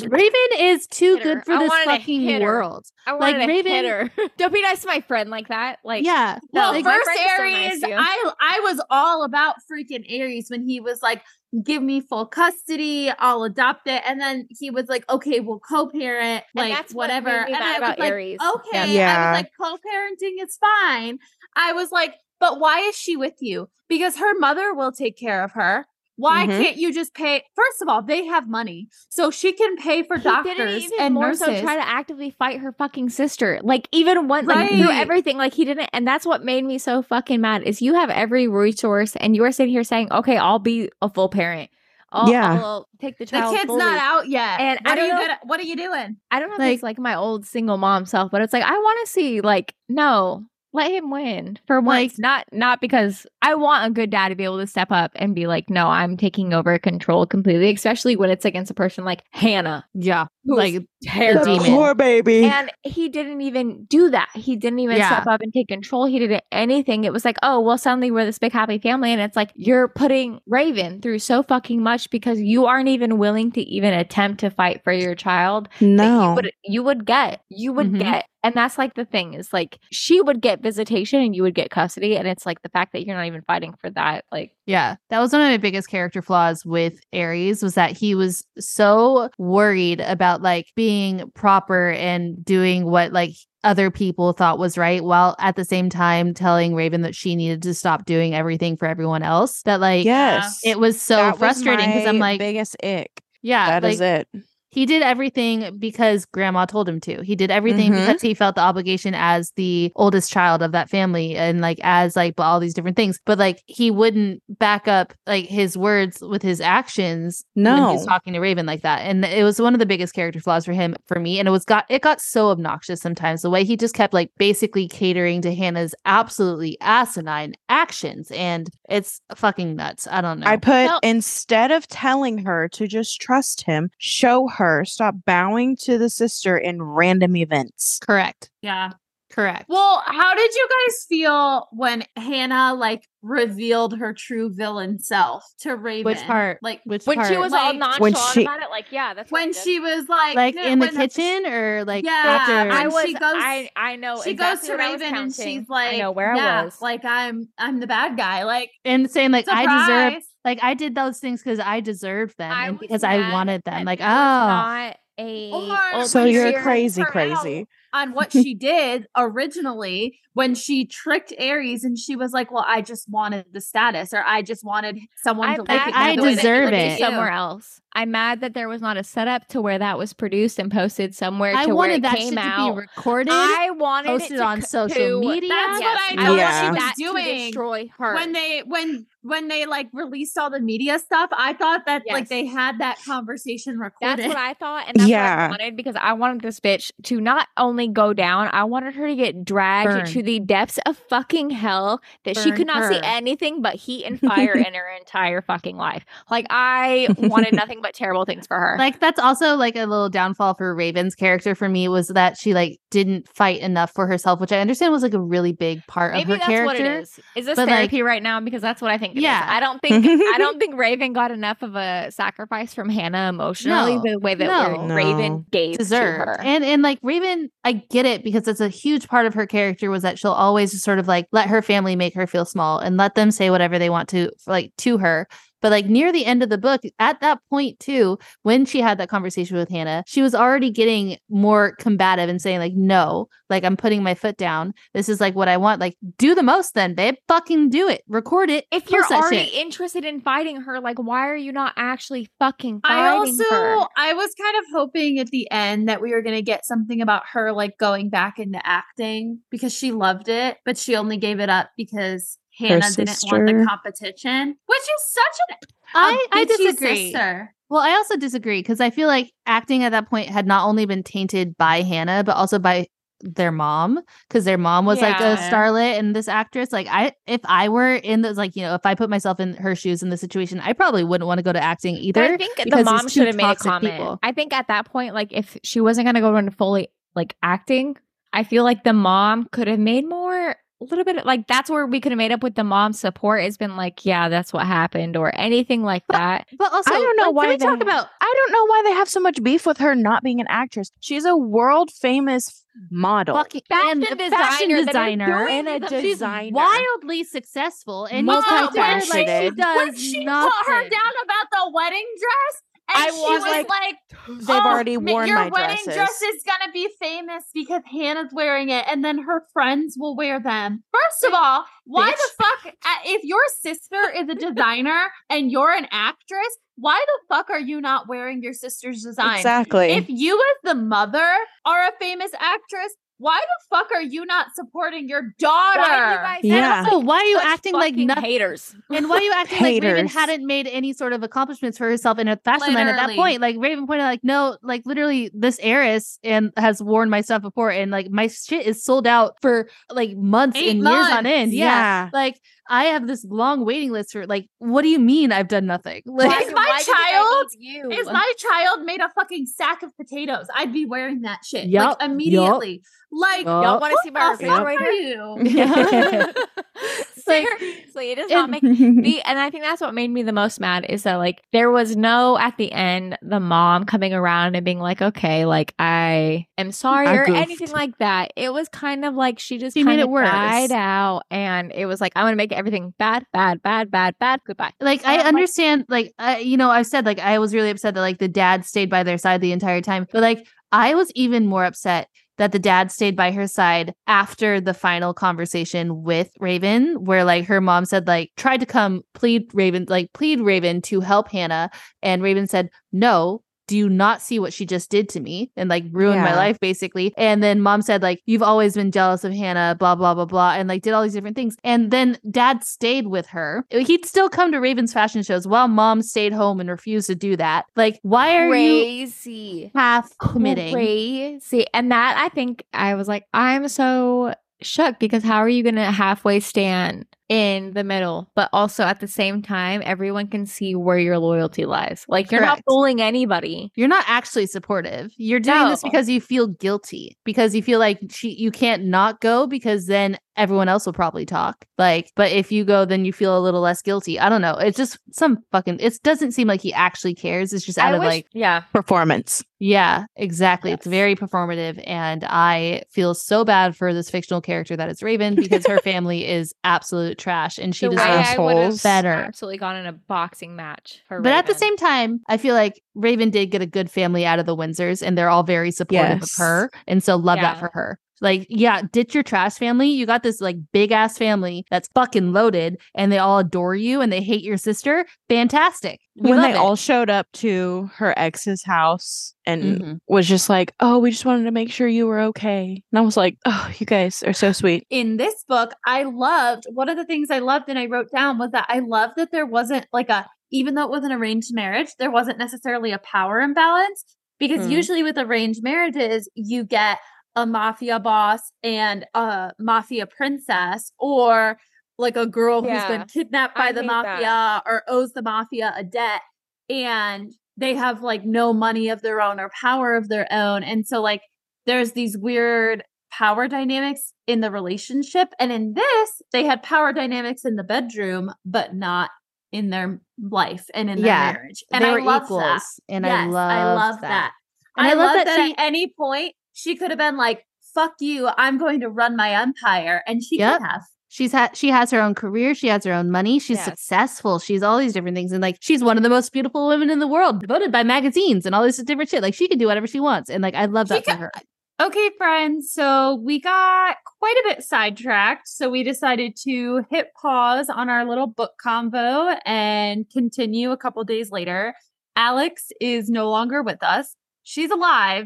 raven is too Hit good for I this fucking world I like, wanted to hit Raven- her. [LAUGHS] Don't be nice to my friend like that. Like yeah Well, like, first friend is so nice Ares. I I was all about freaking Ares when he was like, "Give me full custody, I'll adopt it," and then he was like, "Okay, we'll co-parent, And like that's whatever." made me and mad I was about like, Ares. "Okay," Yeah. I was like, "Co-parenting is fine." I was like, "But why is she with you? Because her mother will take care of her." Why Mhm. can't you just pay? First of all, they have money, so she can pay for he doctors didn't even and more nurses. so try to actively fight her fucking sister. Like even one like through everything, like he didn't and that's what made me so fucking mad is you have every resource and you are sitting here saying, Okay, I'll be a full parent. I'll, Yeah. I'll take the child. the kid's fully." not out yet. And what are don't you know- gonna? What are you doing? I don't know if Like- it's like my old single mom self, but it's like I want to see like no, let him win for once. Like- not not because I want a good dad to be able to step up and be like, no, I'm taking over control completely, especially when it's against a person like Hannah, yeah. Who's terrible. demon. Poor baby. And he didn't even do that. He didn't even Yeah. step up and take control. He didn't anything. It was like, oh, well, suddenly we're this big happy family. And it's like, you're putting Raven through so fucking much because you aren't even willing to even attempt to fight for your child no. you would you would get you would Mhm. get and that's like the thing is like she would get visitation and you would get custody and it's like the fact that you're not even fighting for that like Yeah, that was one of my biggest character flaws with Ares was that he was so worried about like being being proper and doing what like other people thought was right while at the same time telling Raven that she needed to stop doing everything for everyone else. That like yes. it was so That frustrating because I'm like biggest ick. yeah, That like is it. He did everything because grandma told him to. He did everything Mhm. because he felt the obligation as the oldest child of that family and like as like all these different things. But like he wouldn't back up like his words with his actions when No. he's talking to Raven like that. And it was one of the biggest character flaws for him for me. And it was got it got so obnoxious sometimes the way he just kept like basically catering to Hannah's absolutely asinine actions. And it's fucking nuts. I don't know. I put Well- instead of telling her to just trust him, show her, stop bowing to the sister in random events. correct. Yeah. Correct. Well, how did you guys feel when Hannah like revealed her true villain self to Raven? Which part? Like Which when she part? was all nonchalant when she- about it, like yeah, that's what when she was like like no, in the when her- kitchen or like Yeah, after I was. she goes- I I know. she exactly goes to what I was Raven and she's like, I know where yeah, I was. Like I'm I'm the bad guy. Like and saying like I deserve surprise. Like I did those things because I deserved them I and because I wanted them. Like oh, not a So you're crazy, crazy. on what [LAUGHS] she did originally when she tricked Ares and she was like, "Well, I just wanted the status, or I just wanted someone I'm to like look at that me I the way that you deserve it. somewhere else. I'm mad that there was not a setup to where that was produced and posted somewhere I to where wanted it that came shit to be recorded. I wanted posted it to, on social to- media. That's Yes, what I I thought Yeah. she was that to doing. destroy her. when they when when they like released all the media stuff, I thought that like they had that conversation recorded. That's what I thought, and that's what Yeah. I wanted because I wanted this bitch to not only go down, I wanted her to get dragged Burn. to the depths of fucking hell that she could not see anything but heat and fire [LAUGHS] in her entire fucking life. Like I wanted [LAUGHS] nothing but terrible things for her. like that's also like a little downfall for Raven's character for me was that she like didn't fight enough for herself, which I understand was like a really big part Maybe of her that's character. what it is. Is this But, like- therapy right now? Because that's what I think. It is. Yeah. I don't think I don't [LAUGHS] think Raven got enough of a sacrifice from Hannah emotionally No. the way that No. No. Raven gave to her. And and like Raven, I get it because it's a huge part of her character was that she'll always just sort of like let her family make her feel small and let them say whatever they want to like to her. But like near the end of the book, at that point too, when she had that conversation with Hannah, she was already getting more combative and saying like, "No, like I'm putting my foot down. This is like what I want. Like, do the most, then, babe. Fucking do it. Record it. if you're already shit. interested in fighting her, like why are you not actually fucking fighting I also her? I was kind of hoping at the end that we were going to get something about her like going back into acting because she loved it, but she only gave it up because Hannah didn't want the competition, which is such an I, bitchy disagree. sister. Well, I also disagree because I feel like acting at that point had not only been tainted by Hannah, but also by their mom because their mom was like a starlet and this actress like i if i were in those like you know if i put myself in her shoes in the situation i probably wouldn't want to go to acting But either I think the mom should have made a comment. people. I think at that point, like if she wasn't gonna go into fully like acting, I feel like the mom could have made more a little bit like that's where we could have made up with the mom support has been like, yeah, that's what happened, or anything like that. but also I don't know like, why can we they, talk about I don't know why they have so much beef with her not being an actress. She's a world famous model. fucking Fashion and designer fashion designer and a the- she's designer. wildly successful and Mom, you talk like she does when she nothing. put her down about the wedding dress, and I she was was like, like, They've "Oh, already worn your my wedding dresses. dress is gonna be famous because Hannah's wearing it, and then her friends will wear them. First of all, why the fuck? uh, If your sister is a designer and you're an actress, why the fuck are you not wearing your sister's design? Exactly. If you, as the mother, are a famous actress, why the fuck are you not supporting your daughter? Why are you guys Yeah. And also, why are you such acting like fucking nothing? haters? [LAUGHS] And why are you acting like Raven hadn't made any sort of accomplishments for herself in a fashion line at that point? Like Raven pointed out, like, no, like literally this heiress and has worn my stuff before and like my shit is sold out for like months Eight and years on end. Yeah. Yeah. Like I have this long waiting list for like, what do you mean I've done nothing? [LAUGHS] Like Why- Is my why do you think I child- need you? If my child made a fucking sack of potatoes, I'd be wearing that shit Yup, like immediately. Like, Yup. Y'all want to see my what the fuck refrigerator? you? [LAUGHS] [LAUGHS] Like, Seriously, it does not make the the and I think that's what made me the most mad is that like there was no at the end the mom coming around and being like, okay, like I am sorry I or goofed. anything like that. It was kind of like she just She kind made of it worse. died out, and it was like I'm gonna make everything bad, bad, bad, bad, bad. Goodbye. like I understand, like I, you know, I've said like I was really upset that like the dad stayed by their side the entire time, but like I was even more upset that the dad stayed by her side after the final conversation with Raven, where like her mom said, like, tried to come plead Raven, like, plead Raven to help Hannah. And Raven said, no, do you not see what she just did to me and like ruined my life basically? And then mom said like you've always been jealous of hannah blah blah blah blah and like did all these different things. And then dad stayed with her. He'd still come to raven's fashion shows while mom stayed home and refused to do that. Like why are you Crazy. half committing? Crazy. And that I think I was like, I'm so shook because how are you going to halfway stand in the middle? But also at the same time, everyone can see where your loyalty lies. Like you're not fooling anybody. you're not actually supportive. You're doing this because you feel guilty because you feel like she you can't not go because then everyone else will probably talk. Like, but if you go, then you feel a little less guilty. I don't know. It's just some fucking. It doesn't seem like he actually cares. It's just out I of wish- like, yeah. Performance. yeah, exactly. It's very performative, and I feel so bad for this fictional character that is Raven because her [LAUGHS] family is absolute trash, and she the way deserves I would have better. absolutely gone in a boxing match for But at the same time, I feel like Raven did get a good family out of the Windsors and they're all very supportive Yes. of her. And so love that for her. Like, yeah, ditch your trash family. You got this like big ass family that's fucking loaded and they all adore you and they hate your sister. Fantastic. We when they it. all showed up to her ex's house and Mhm. was just like, "Oh, we just wanted to make sure you were okay," and I was like, "Oh, you guys are so sweet." in this book, I loved one of the things I loved and I wrote down was that I loved that there wasn't like a, even though it was an arranged marriage, there wasn't necessarily a power imbalance because Hmm. usually with arranged marriages, you get a mafia boss and a mafia princess or like a girl who's Yeah. been kidnapped I by the hate that. mafia or owes the mafia a debt and they have like no money of their own or power of their own. And so like there's these weird power dynamics in the relationship. And in this, they had power dynamics in the bedroom, but not in their life and in their Yeah, marriage. And they I were love equals. that. And yes, I love I love that. that. And I, I love love that that, at any point she could have been like, fuck you, I'm going to run my empire. And she Yep. could have. She's had she has her own career, she has her own money, she's Yes. successful, she's all these different things. And like she's one of the most beautiful women in the world, voted by magazines and all this different shit. Like she can do whatever she wants. And like I love She that for ca- her. Uh, okay, friends. So we got quite a bit sidetracked. So we decided to hit pause on our little book convo and continue a couple days later. Alex is no longer with us. She's alive.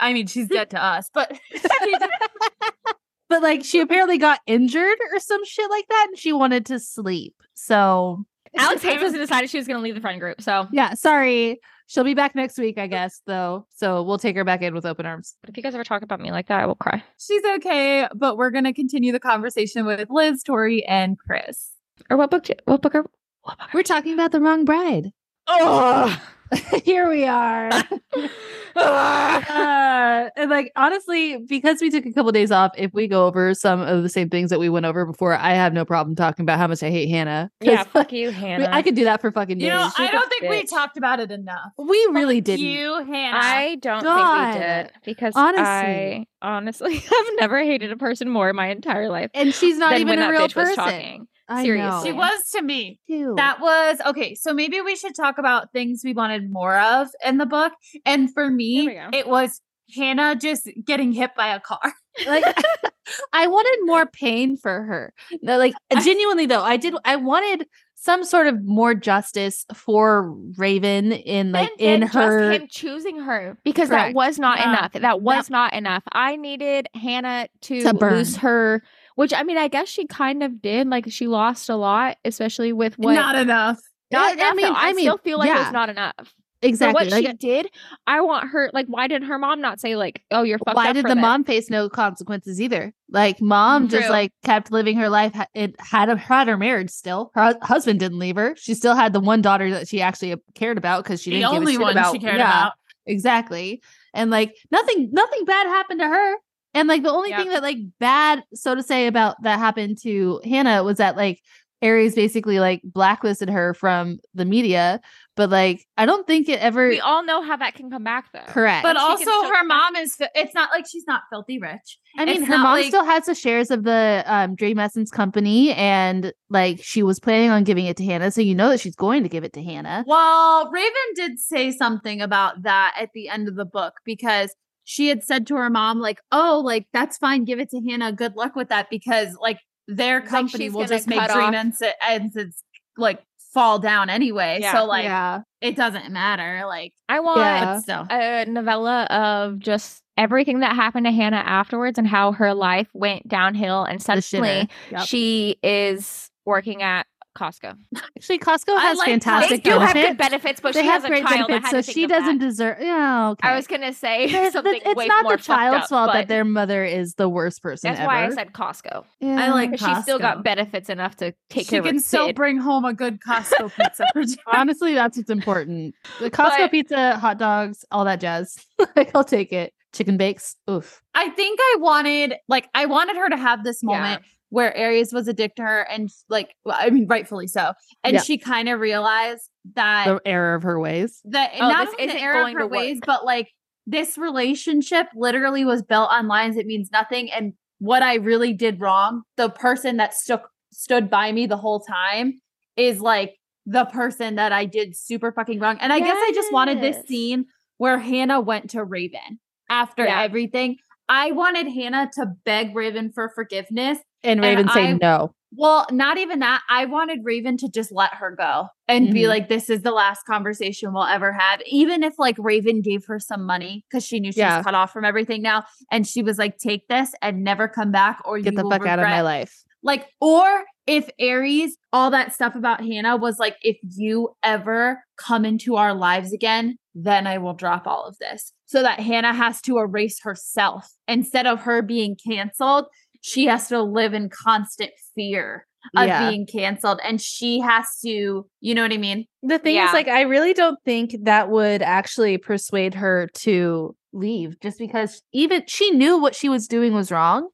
I mean, she's dead to us, but [LAUGHS] [LAUGHS] But like she apparently got injured or some shit like that and she wanted to sleep. So Alex hates us decided she was going to leave the friend group. So, yeah, sorry. She'll be back next week, I guess, though. So we'll take her back in with open arms. but if you guys ever talk about me like that, I will cry. she's okay. But we're going to continue the conversation with Liz, Tori, and Krys. Or what book? What book? Are, what book? We're talking about the wrong bride. Oh. [LAUGHS] Here we are. [LAUGHS] uh, and like honestly, because we took a couple days off, if we go over some of the same things that we went over before, I have no problem talking about how much I hate Hannah. [LAUGHS] yeah, fuck you, Hannah. I could do that for fucking days. You know, she's I a don't think we talked about it enough. we really Fuck didn't. You, Hannah. I don't God. think we did because Honestly. Honestly, I honestly have never hated a person more in my entire life and she's not even a real bitch was person. Talking. I Seriously. know. she was to me. Too. That was okay. So maybe we should talk about things we wanted more of in the book. And for me, it was Hannah just getting hit by a car. like [LAUGHS] [LAUGHS] I wanted more pain for her. Like [LAUGHS] genuinely though, I did I wanted some sort of more justice for Raven in like And in then her just him choosing her because Correct. that was not Yeah. enough. That was not enough. I needed Hannah to, To burn. lose her, which I mean, I guess she kind of did. Like she lost a lot, especially with what. Not enough. not I enough, mean- I, I mean, still feel like yeah. was not enough. exactly what like, she did, I want her. Like, why did her mom not say like, "Oh, you're fucked why did the this? mom face no consequences either? Like mom just like kept living her life. It had a, had her marriage still. Her husband didn't leave her. She still had the one daughter that she actually uh, cared about because she the didn't give a only shit one about. she cared yeah, about. exactly. And like nothing, nothing bad happened to her. And like the only Yep. thing that like bad, so to say, about that happened to Hannah was that like Ares basically like blacklisted her from the media. But like I don't think it ever We all know how that can come back, though. correct. But she also, her come back. mom is. It's not like she's not filthy rich. I mean, It's her mom like- still has the shares of the um, Dream Essence company, and like she was planning on giving it to Hannah, so you know that she's going to give it to Hannah. Well, Raven did say something about that at the end of the book because she had said to her mom, like, oh, like that's fine, give it to Hannah. Good luck with that because like their company she's will just make cut dream off- ends ends it's like fall down anyway. Yeah. So like yeah. it doesn't matter. Like I want Yeah. but still. a novella of just everything that happened to Hannah afterwards and how her life went downhill and The suddenly. Yep. she is working at Costco. Actually, Costco has like fantastic they do have benefits. good benefits, but they she have has a great child. benefits, I so had to think she doesn't that. deserve. Yeah, okay. I was gonna say There's- something it's way not more the child's up, fault that their mother is the worst person That's ever. why I said Costco. Yeah. like Because she still got benefits enough to take she care can of still kid. bring home a good Costco [LAUGHS] pizza for. Honestly, that's what's important. The Costco But- pizza, hot dogs, all that jazz. [LAUGHS] like, I'll take it. Chicken bakes. Oof. I think I wanted like I wanted her to have this Yeah. Moment where Ares was addicted to her and like well, I mean rightfully so. And Yeah. she kind of realized that The error of her ways. that Oh, not this only the error of her ways, but like this relationship literally was built on lines that means nothing. And what I really did wrong, the person that stuck stood by me the whole time is like the person that I did super fucking wrong. And I guess I just wanted this scene where Hannah went to Raven after Yeah. everything. I wanted Hannah to beg Raven for forgiveness. And And Raven say I- no. Well, not even that. I wanted Raven to just let her go and be Mhm. like, this is the last conversation we'll ever have. Even if like Raven gave her some money because she knew she Yeah. was cut off from everything now. And she was like, take this and never come back or you Get the fuck out of my life. Like, or if Ares, all that stuff about Hannah was like, if you ever come into our lives again, then I will drop all of this. So that Hannah has to erase herself instead of her being canceled. She has to live in constant fear of Yeah. being canceled. And she has to, you know what I mean? The thing Yeah. is, like, I really don't think that would actually persuade her to leave just because even she knew what she was doing was wrong.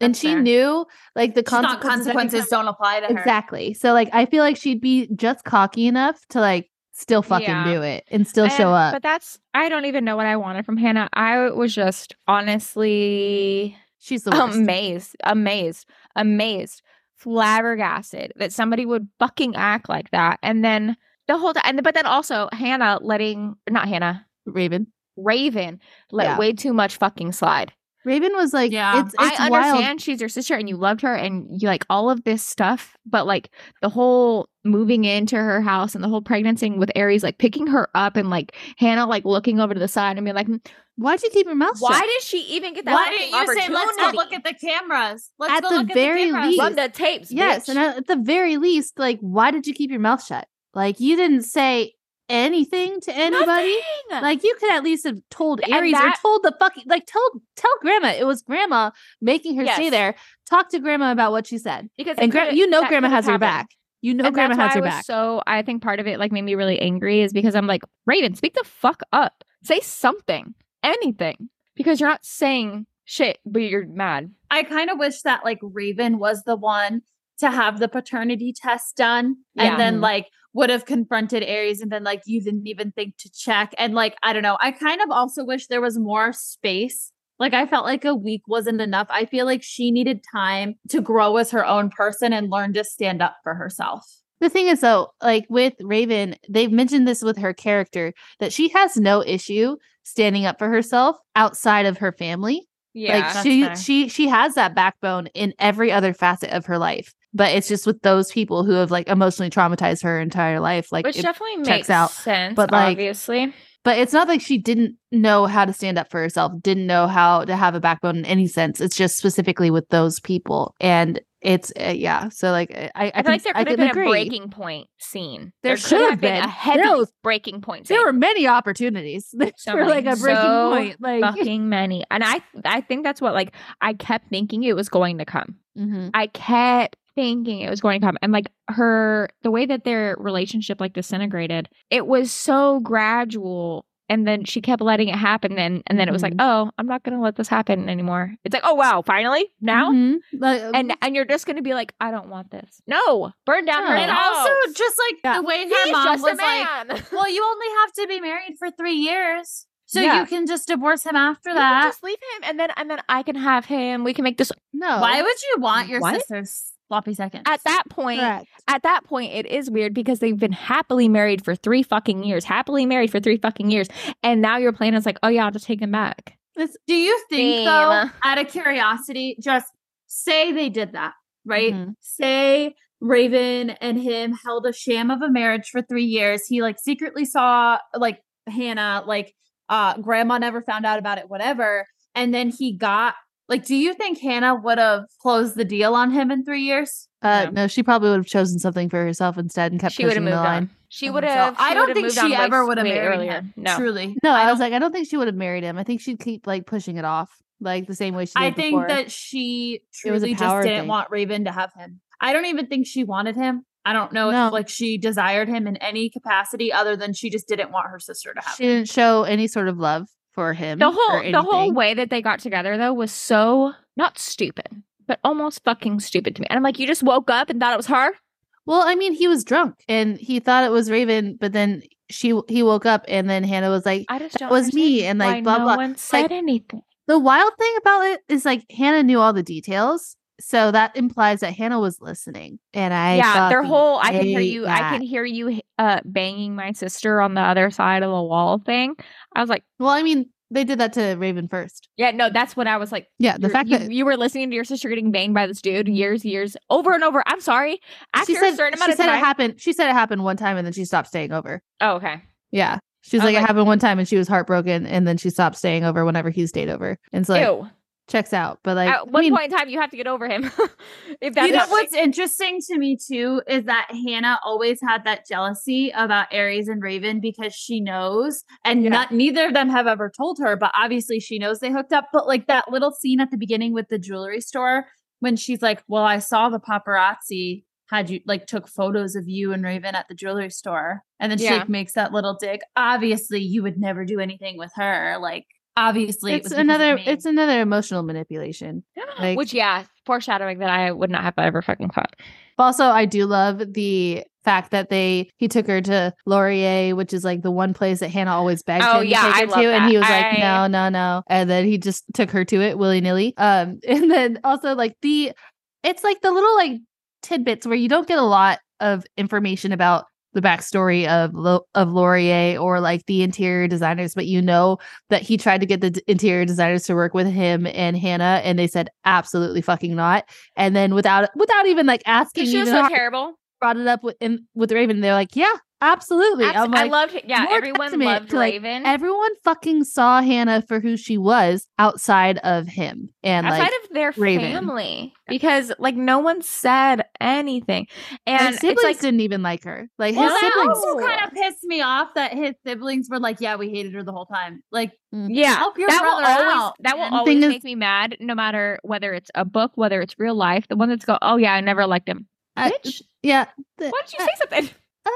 And That's she fair. knew like the consequences, consequences don't apply to her. Exactly. So like I feel like she'd be just cocky enough to like still fucking Yeah. do it and still show up. But that's I don't even know what I wanted from Hannah. I was just honestly She's the worst. amazed, amazed, amazed, flabbergasted that somebody would fucking act like that. And then the whole time, and but then also Hannah letting not Hannah, Raven. Raven let Yeah. way too much fucking slide. Raven was like, Yeah. it's, it's I wild. understand she's your sister and you loved her and you like all of this stuff, but like the whole moving into her house and the whole pregnancy with Ares, like picking her up and like Hannah like looking over to the side and being like, "Mm, Why'd you keep your mouth shut? why shut? did she even get that Why didn't you say, opportunity? let's go look at the cameras? Let's At go the look very at the cameras. least- Run the tapes, Yes, bitch. and at the very least, like, why did you keep your mouth shut? Like, you didn't say anything to anybody. Nothing. Like, you could at least have told Ares that- or told the fucking like tell tell grandma it was grandma making her stay there. Talk to grandma about what she said, because and gra- could've- you know grandma has your happened. back. You know and grandma that's has why your I was back. So I think part of it like made me really angry is because I'm like, Raven, speak the fuck up. Say something, anything, because you're not saying shit, but you're mad. I kind of wish that like Raven was the one to have the paternity test done Yeah. and then Mhm. like would have confronted Ares and been like, you didn't even think to check. And like, I don't know. I kind of also wish there was more space. Like, I felt like a week wasn't enough. I feel like she needed time to grow as her own person and learn to stand up for herself. The thing is, though, like with Raven, they've mentioned this with her character that she has no issue standing up for herself outside of her family. Yeah. like she fair. she she has that backbone in every other facet of her life. But it's just with those people who have like emotionally traumatized her entire life. Like, Which it- definitely checks makes out, sense, but, like, obviously. but it's not like she didn't know how to stand up for herself, didn't know how to have a backbone in any sense. It's just specifically with those people, and it's uh, yeah. So like I I, I, feel like can, there I could have been agree. a breaking point scene. There could should have been, been. a heavy was- breaking point. There were many opportunities [LAUGHS] So for like a breaking So point. Like [LAUGHS] fucking many, and I I think that's what like I kept thinking it was going to come. Mhm. I kept thinking it was going to come. And like her, the way that their relationship like disintegrated, it was so gradual. And then she kept letting it happen. And, and then it was like, Mm-hmm. oh, I'm not going to let this happen anymore. It's like, oh, wow, finally? Now? Mhm. Like, And and you're just going to be like, I don't want this. No, burn down her No. And house. also, just like Yeah. the way her He's mom just was a like, [LAUGHS] well, you only have to be married for three years. So Yeah. you can just divorce him after You can that. just leave him, and then and then I can have him. We can make this. no. Why would you want your What? sister's sloppy seconds? At that point, Correct. at that point, it is weird because they've been happily married for three fucking years, happily married for three fucking years, and now your plan is like, oh yeah, I'll just take him back. It's- Do you think Same. though, out of curiosity, just say they did that, right? Mhm. Say Raven and him held a sham of a marriage for three years. He like secretly saw like Hannah, like uh grandma never found out about it, whatever. And then he got like, do you think Hannah would have closed the deal on him in three years? Uh, Yeah. no, she probably would have chosen something for herself instead and kept she would have pushing the moved line. on. She I would think so. have. I don't think she ever would have married earlier. him. No, Truly. No, I, I was like, I don't think she would have married him. I think she'd keep like pushing it off, like the same way she did I think before. that she It was a truly just didn't thing. want Raven to have him. I don't even think she wanted him. I don't know No. if like she desired him in any capacity other than she just didn't want her sister to have him. she him. didn't show any sort of love for him. the whole the whole way that they got together though was so not stupid, but almost fucking stupid to me. And I'm like, you just woke up and thought it was her. Well, I mean, he was drunk and he thought it was Raven, but then she he woke up and then Hannah was like, I just That was me, and, like, blah, no blah. one said Like, anything. the wild thing about it is like Hannah knew all the details. So that implies that Hannah was listening. And I yeah, their whole I can hear you. I can hear you uh banging my sister on the other side of the wall thing. I was like, Well, I mean, they did that to Raven first. yeah, no, that's what I was like. Yeah, the fact you, that you were listening to your sister getting banged by this dude years, years over and over. I'm sorry. After she said, a certain amount she said time. it happened. She said it happened one time and then she stopped staying over. oh, okay. Yeah. She's I was like, it happened one time and she was heartbroken and then she stopped staying over whenever he stayed over. And so. like. Checks out. But like, At I one mean, point in time, you have to get over him. [LAUGHS] if that's you know happening. what's interesting to me too is that Hannah always had that jealousy about Ares and Raven because she knows, and Yeah. not neither of them have ever told her, but obviously she knows they hooked up. But like that little scene at the beginning with the jewelry store when she's like, "Well, I saw the paparazzi had you like took photos of you and Raven at the jewelry store," and then she Yeah. like makes that little dig. Obviously, you would never do anything with her. Like obviously, it's of another, it's another emotional manipulation. [GASPS] like- Which, yeah, foreshadowing that I would not have ever fucking thought. Also, I do love the fact that they he took her to Laurier, which is like the one place that Hannah always begged Oh, him yeah, to take I her to, and he that. was like, "No, no, no," and then he just took her to it willy nilly. Um, [LAUGHS] and then also like the, it's like the little like tidbits where you don't get a lot of information about the backstory of of Laurier or like the interior designers, but you know that he tried to get the interior designers to work with him and Hannah, and they said absolutely fucking not. And then without without even like asking, She was so terrible. brought it up with in, with Raven. They're like, yeah, absolutely. Abs- I'm I loved. Yeah, everyone loved to, like, Raven. everyone fucking saw Hannah for who she was outside of him, and outside like of their Raven. family because like no one said anything and and siblings it's like didn't even like her. Like Well, his that siblings. also kind of pissed me off that his siblings were like, "Yeah, we hated her the whole time." Like, yeah help your that will brother always out, that will man. always Thing is- make me mad no matter whether it's a book whether it's real life the one that's go oh yeah i never liked him I- bitch yeah. the- why don't you uh, say something [LAUGHS] uh,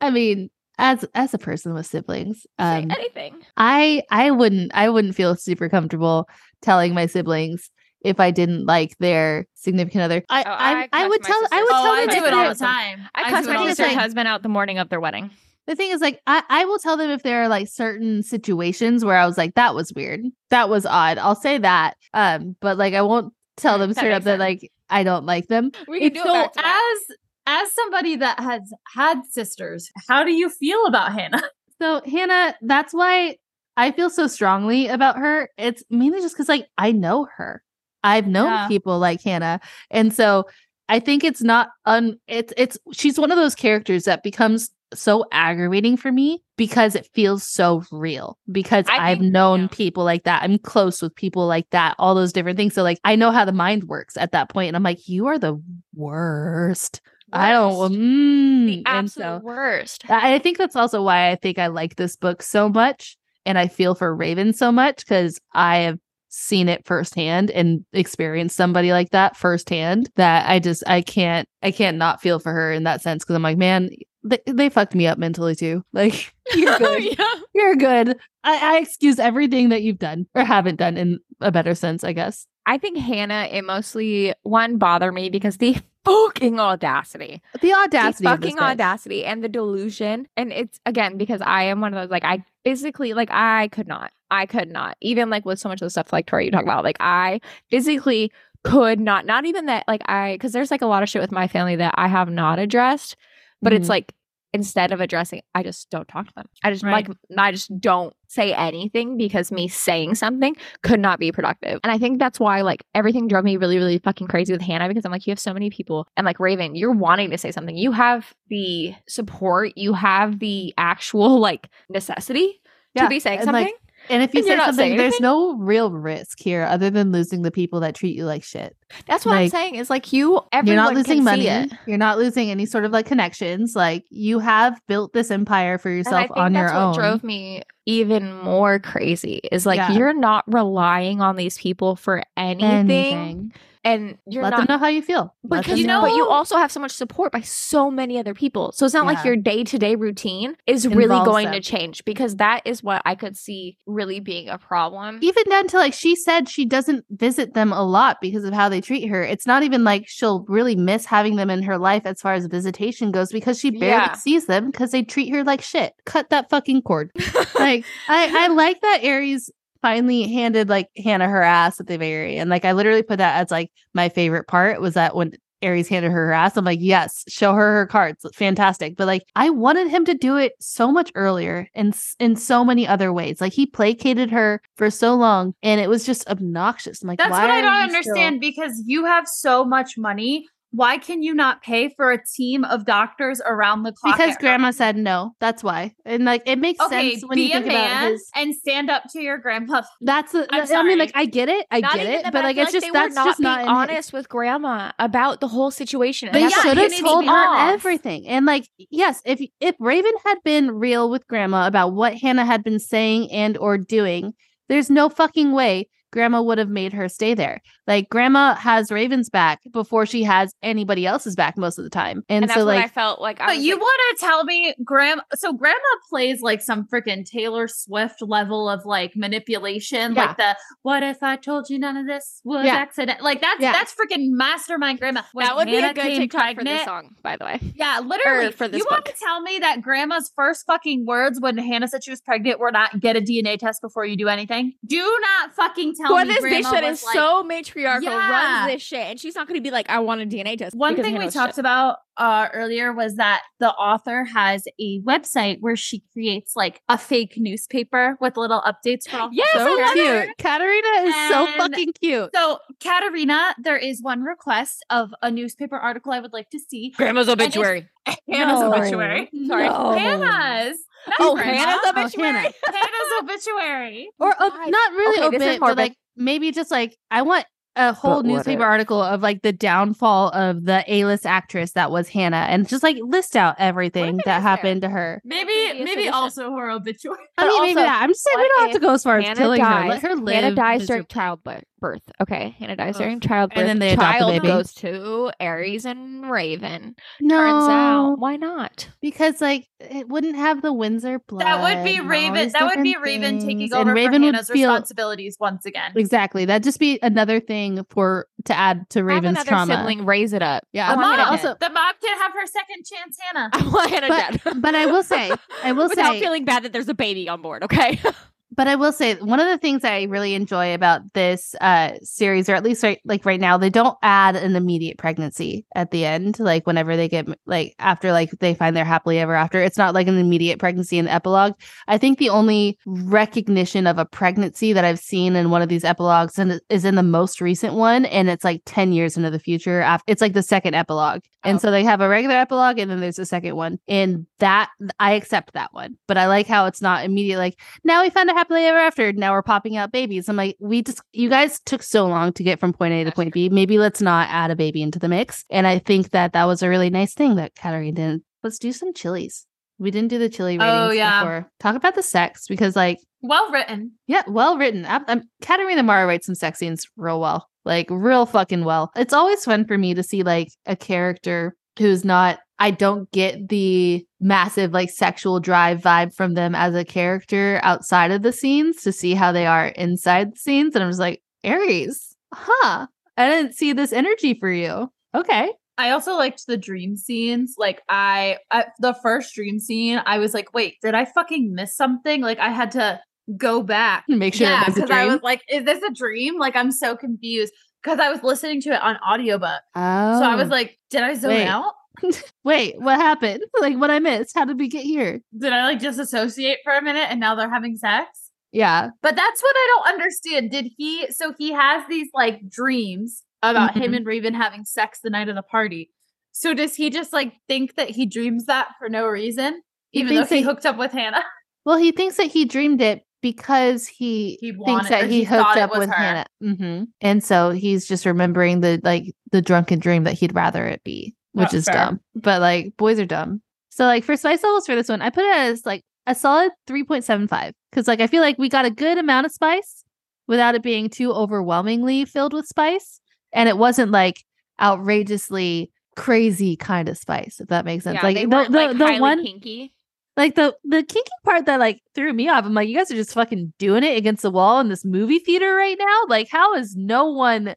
I mean, as as a person with siblings, say um, anything I I wouldn't I wouldn't feel super comfortable telling my siblings if I didn't like their significant other. I Oh, I, I I, would my tell I would oh, tell I them do it all the time. i do cussed it all my sister's time. husband out the morning of their wedding The thing is, like, I, I will tell them if there are like certain situations where I was like, that was weird. That was odd. I'll say that. Um, but like I won't tell [LAUGHS] them That straight up makes that like I don't like them. we can do so it back to back. as as somebody that has had sisters, how do you feel about Hannah? [LAUGHS] So Hannah, that's why I feel so strongly about her. It's mainly just because like I know her. I've known Yeah. people like Hannah. And so I think it's not un it's it's she's one of those characters that becomes so aggravating for me because it feels so real. Because I I've think- known yeah. people like that. I'm close with people like that, all those different things. So like I know how the mind works at that point, And I'm like, you are the worst. I don't Worst. mm. the and absolute so worst I I think that's also why I think I like this book so much and I feel for Raven so much because I have seen it firsthand and experienced somebody like that firsthand that I just I can't I can't not feel for her in that sense because I'm like, man, they, they fucked me up mentally too. [LAUGHS] Like you're [LAUGHS] good. yeah you're good. I, I excuse everything that you've done or haven't done in a better sense, I guess. I think Hannah, it mostly one bother me because the fucking audacity. The audacity the fucking audacity and the delusion. And it's again because I am one of those like I physically like I could not. I could not. Even like with so much of the stuff like Tori you talk about, like I physically could not. Not even that like I because there's like a lot of shit with my family that I have not addressed, but it's Mhm. like instead of addressing, I just don't talk to them. I just Right. like I just don't say anything because me saying something could not be productive. And I think that's why like everything drove me really, really fucking crazy with Hannah because I'm like, you have so many people. And like Raven, you're wanting to say something. You have the support, you have the actual like necessity Yeah, to be saying and, like, something. And if you And say something, there's no real risk here other than losing the people that treat you like shit. That's what I'm saying. Is like you everyone You're not losing money. You're not losing any sort of like connections. Like you have built this empire for yourself on that's your what own. drove me even more crazy is like Yeah. you're not relying on these people for anything, Anything. and you're Let not them know how you feel. Because you know- but you also have so much support by so many other people. So it's not like your day to day routine is really going them. to change because that is what I could see really being a problem. even down to like she said she doesn't visit them a lot because of how they treat her. It's not even like she'll really miss having them in her life as far as visitation goes because she barely Yeah. sees them because they treat her like shit. Cut that fucking cord. like [LAUGHS] I, I [LAUGHS] like that Ares finally handed like Hannah her ass at the very end. like I literally put that as like my favorite part was that when Ares handed her her ass. I'm like, yes, show her her cards. Fantastic. But like, I wanted him to do it so much earlier and in so many other ways. Like, he placated her for so long and it was just obnoxious. I'm like, That's why what I don't you still- understand because you have so much money. Why can you not pay for a team of doctors around the clock? Because at grandma said no. That's why. And like, it makes Okay, sense when you think a about his. and stand up to your grandpa. That's I'm I mean, like. I get it. I Not get it. But like, it's just that's not just being not honest with grandma about the whole situation. They should have told her off. everything. And like, yes, if if Raven had been real with Grandma about what Hannah had been saying and or doing, there's no fucking way Grandma would have made her stay there. Like, Grandma has Raven's back before she has anybody else's back most of the time. And, And that's so, what I felt like. I But you like, want to tell me, Grandma? So Grandma plays like some freaking Taylor Swift level of like manipulation, Yeah. like the "What if I told you none of this was Yeah. accident?" Like that's Yeah. that's freaking mastermind Grandma. When that would Hannah be a good came TikTok for pregnant- this song, by the way. Yeah, literally. for this you want to tell me that grandma's first fucking words when Hannah said she was pregnant were not get a DNA test before you do anything? Do not fucking tell Boy, me this grandma bitch that was is like- so matriarchal Yeah. runs this shit, and she's not going to be like, "I want a DNA test." One thing we talked shit. about uh, earlier was that the author has a website where she creates like a fake newspaper with little updates for all. Yes, I so love characters. cute. Catharina is so fucking cute. So, Catharina, there is one request of a newspaper article I would like to see. Grandma's obituary. [LAUGHS] Hannah's No. obituary. Sorry. No. Hannah's. Not Oh, grandma. Hannah's Oh, obituary. Hannah. Hannah's obituary. Or uh, God. not really Okay, this obit, but like maybe just like I want a whole But newspaper whatever. article of like the downfall of the A-list actress that was Hannah, and just like list out everything that it that is there? happened to her. Maybe, Previous maybe edition. also her obituary. I But mean, maybe also, that. I'm just saying we don't have to go as far as Hannah killing her. dies. Let her live. Hannah dies during miserably. childbirth. Okay, Hannah dies Ugh. during childbirth. And then they adopt the Child baby. goes to Ares and Raven. No, Turns out, why not? because like it wouldn't have the Windsor blood. That would be Raven. That would be different Raven taking over and Raven for would Hannah's feel responsibilities once again. exactly. That'd just be another thing for to add to Raven's Have another trauma. sibling raise it up. Yeah, I the want mom Hannah also- the mom can have her second chance, Hannah. [LAUGHS] I want Hannah But- dead. but I will say, I [LAUGHS] will without say, feeling bad that there's a baby on board. Okay. [LAUGHS] But I will say one of the things I really enjoy about this uh series, or at least right like right now, they don't add an immediate pregnancy at the end. Like whenever they get like after like they find their happily ever after, it's not like an immediate pregnancy in the epilogue. I think the only recognition of a pregnancy that I've seen in one of these epilogues and is in the most recent one, and it's like ten years into the future. After it's like the second epilogue, and Oh. so they have a regular epilogue, and then there's a second one, and that I accept that one. But I like how it's not immediate. Like now we found a happily ever after. Now we're popping out babies. I'm like, we just, you guys took so long to get from point A to point B. Maybe let's not add a baby into the mix. And I think that that was a really nice thing that Catharina did. Let's do some chilies. We didn't do the chili oh, ratings Oh, yeah. before. Talk about the sex because, like, Well written. yeah, well written. I'm, um, I'm, Catharina Maura writes some sex scenes real well, like real fucking well. It's always fun for me to see like a character who's not. I don't get the massive like sexual drive vibe from them as a character outside of the scenes to see how they are inside the scenes, and I'm just like Ares, huh? I didn't see this energy for you. Okay, I also liked the dream scenes. Like I, at the first dream scene, I was like, "Wait, did I fucking miss something?" Like I had to go back. and [LAUGHS] make sure yeah, because I was like, "Is this a dream?" Like I'm so confused because I was listening to it on audiobook. oh, So I was oh. like, "Did I zone Wait. out?" [LAUGHS] Wait, what happened? [LAUGHS] Like what I missed? How did we get here? Did I like just associate for a minute and now they're having sex? Yeah. But that's what I don't understand. Did he so he has these like dreams about him Mhm. and Raven having sex the night of the party. So does he just like think that he dreams that for no reason? He even though thinks he hooked up with Hannah? [LAUGHS] Well, he thinks that he dreamed it because he, He thinks that he he hooked up with her. Hannah. hmm And so he's just remembering the like the drunken dream that he'd rather it be, which Oh, is fair. dumb. But like boys are dumb. So like for spice levels for this one, I put it as like a solid 3.75 because like I feel like we got a good amount of spice without it being too overwhelmingly filled with spice, and it wasn't like outrageously crazy kind of spice. If that makes sense. Yeah, like the the, like, the one kinky. like the the kinky part that like threw me off. I'm like, you guys are just fucking doing it against the wall in this movie theater right now. Like, how is no one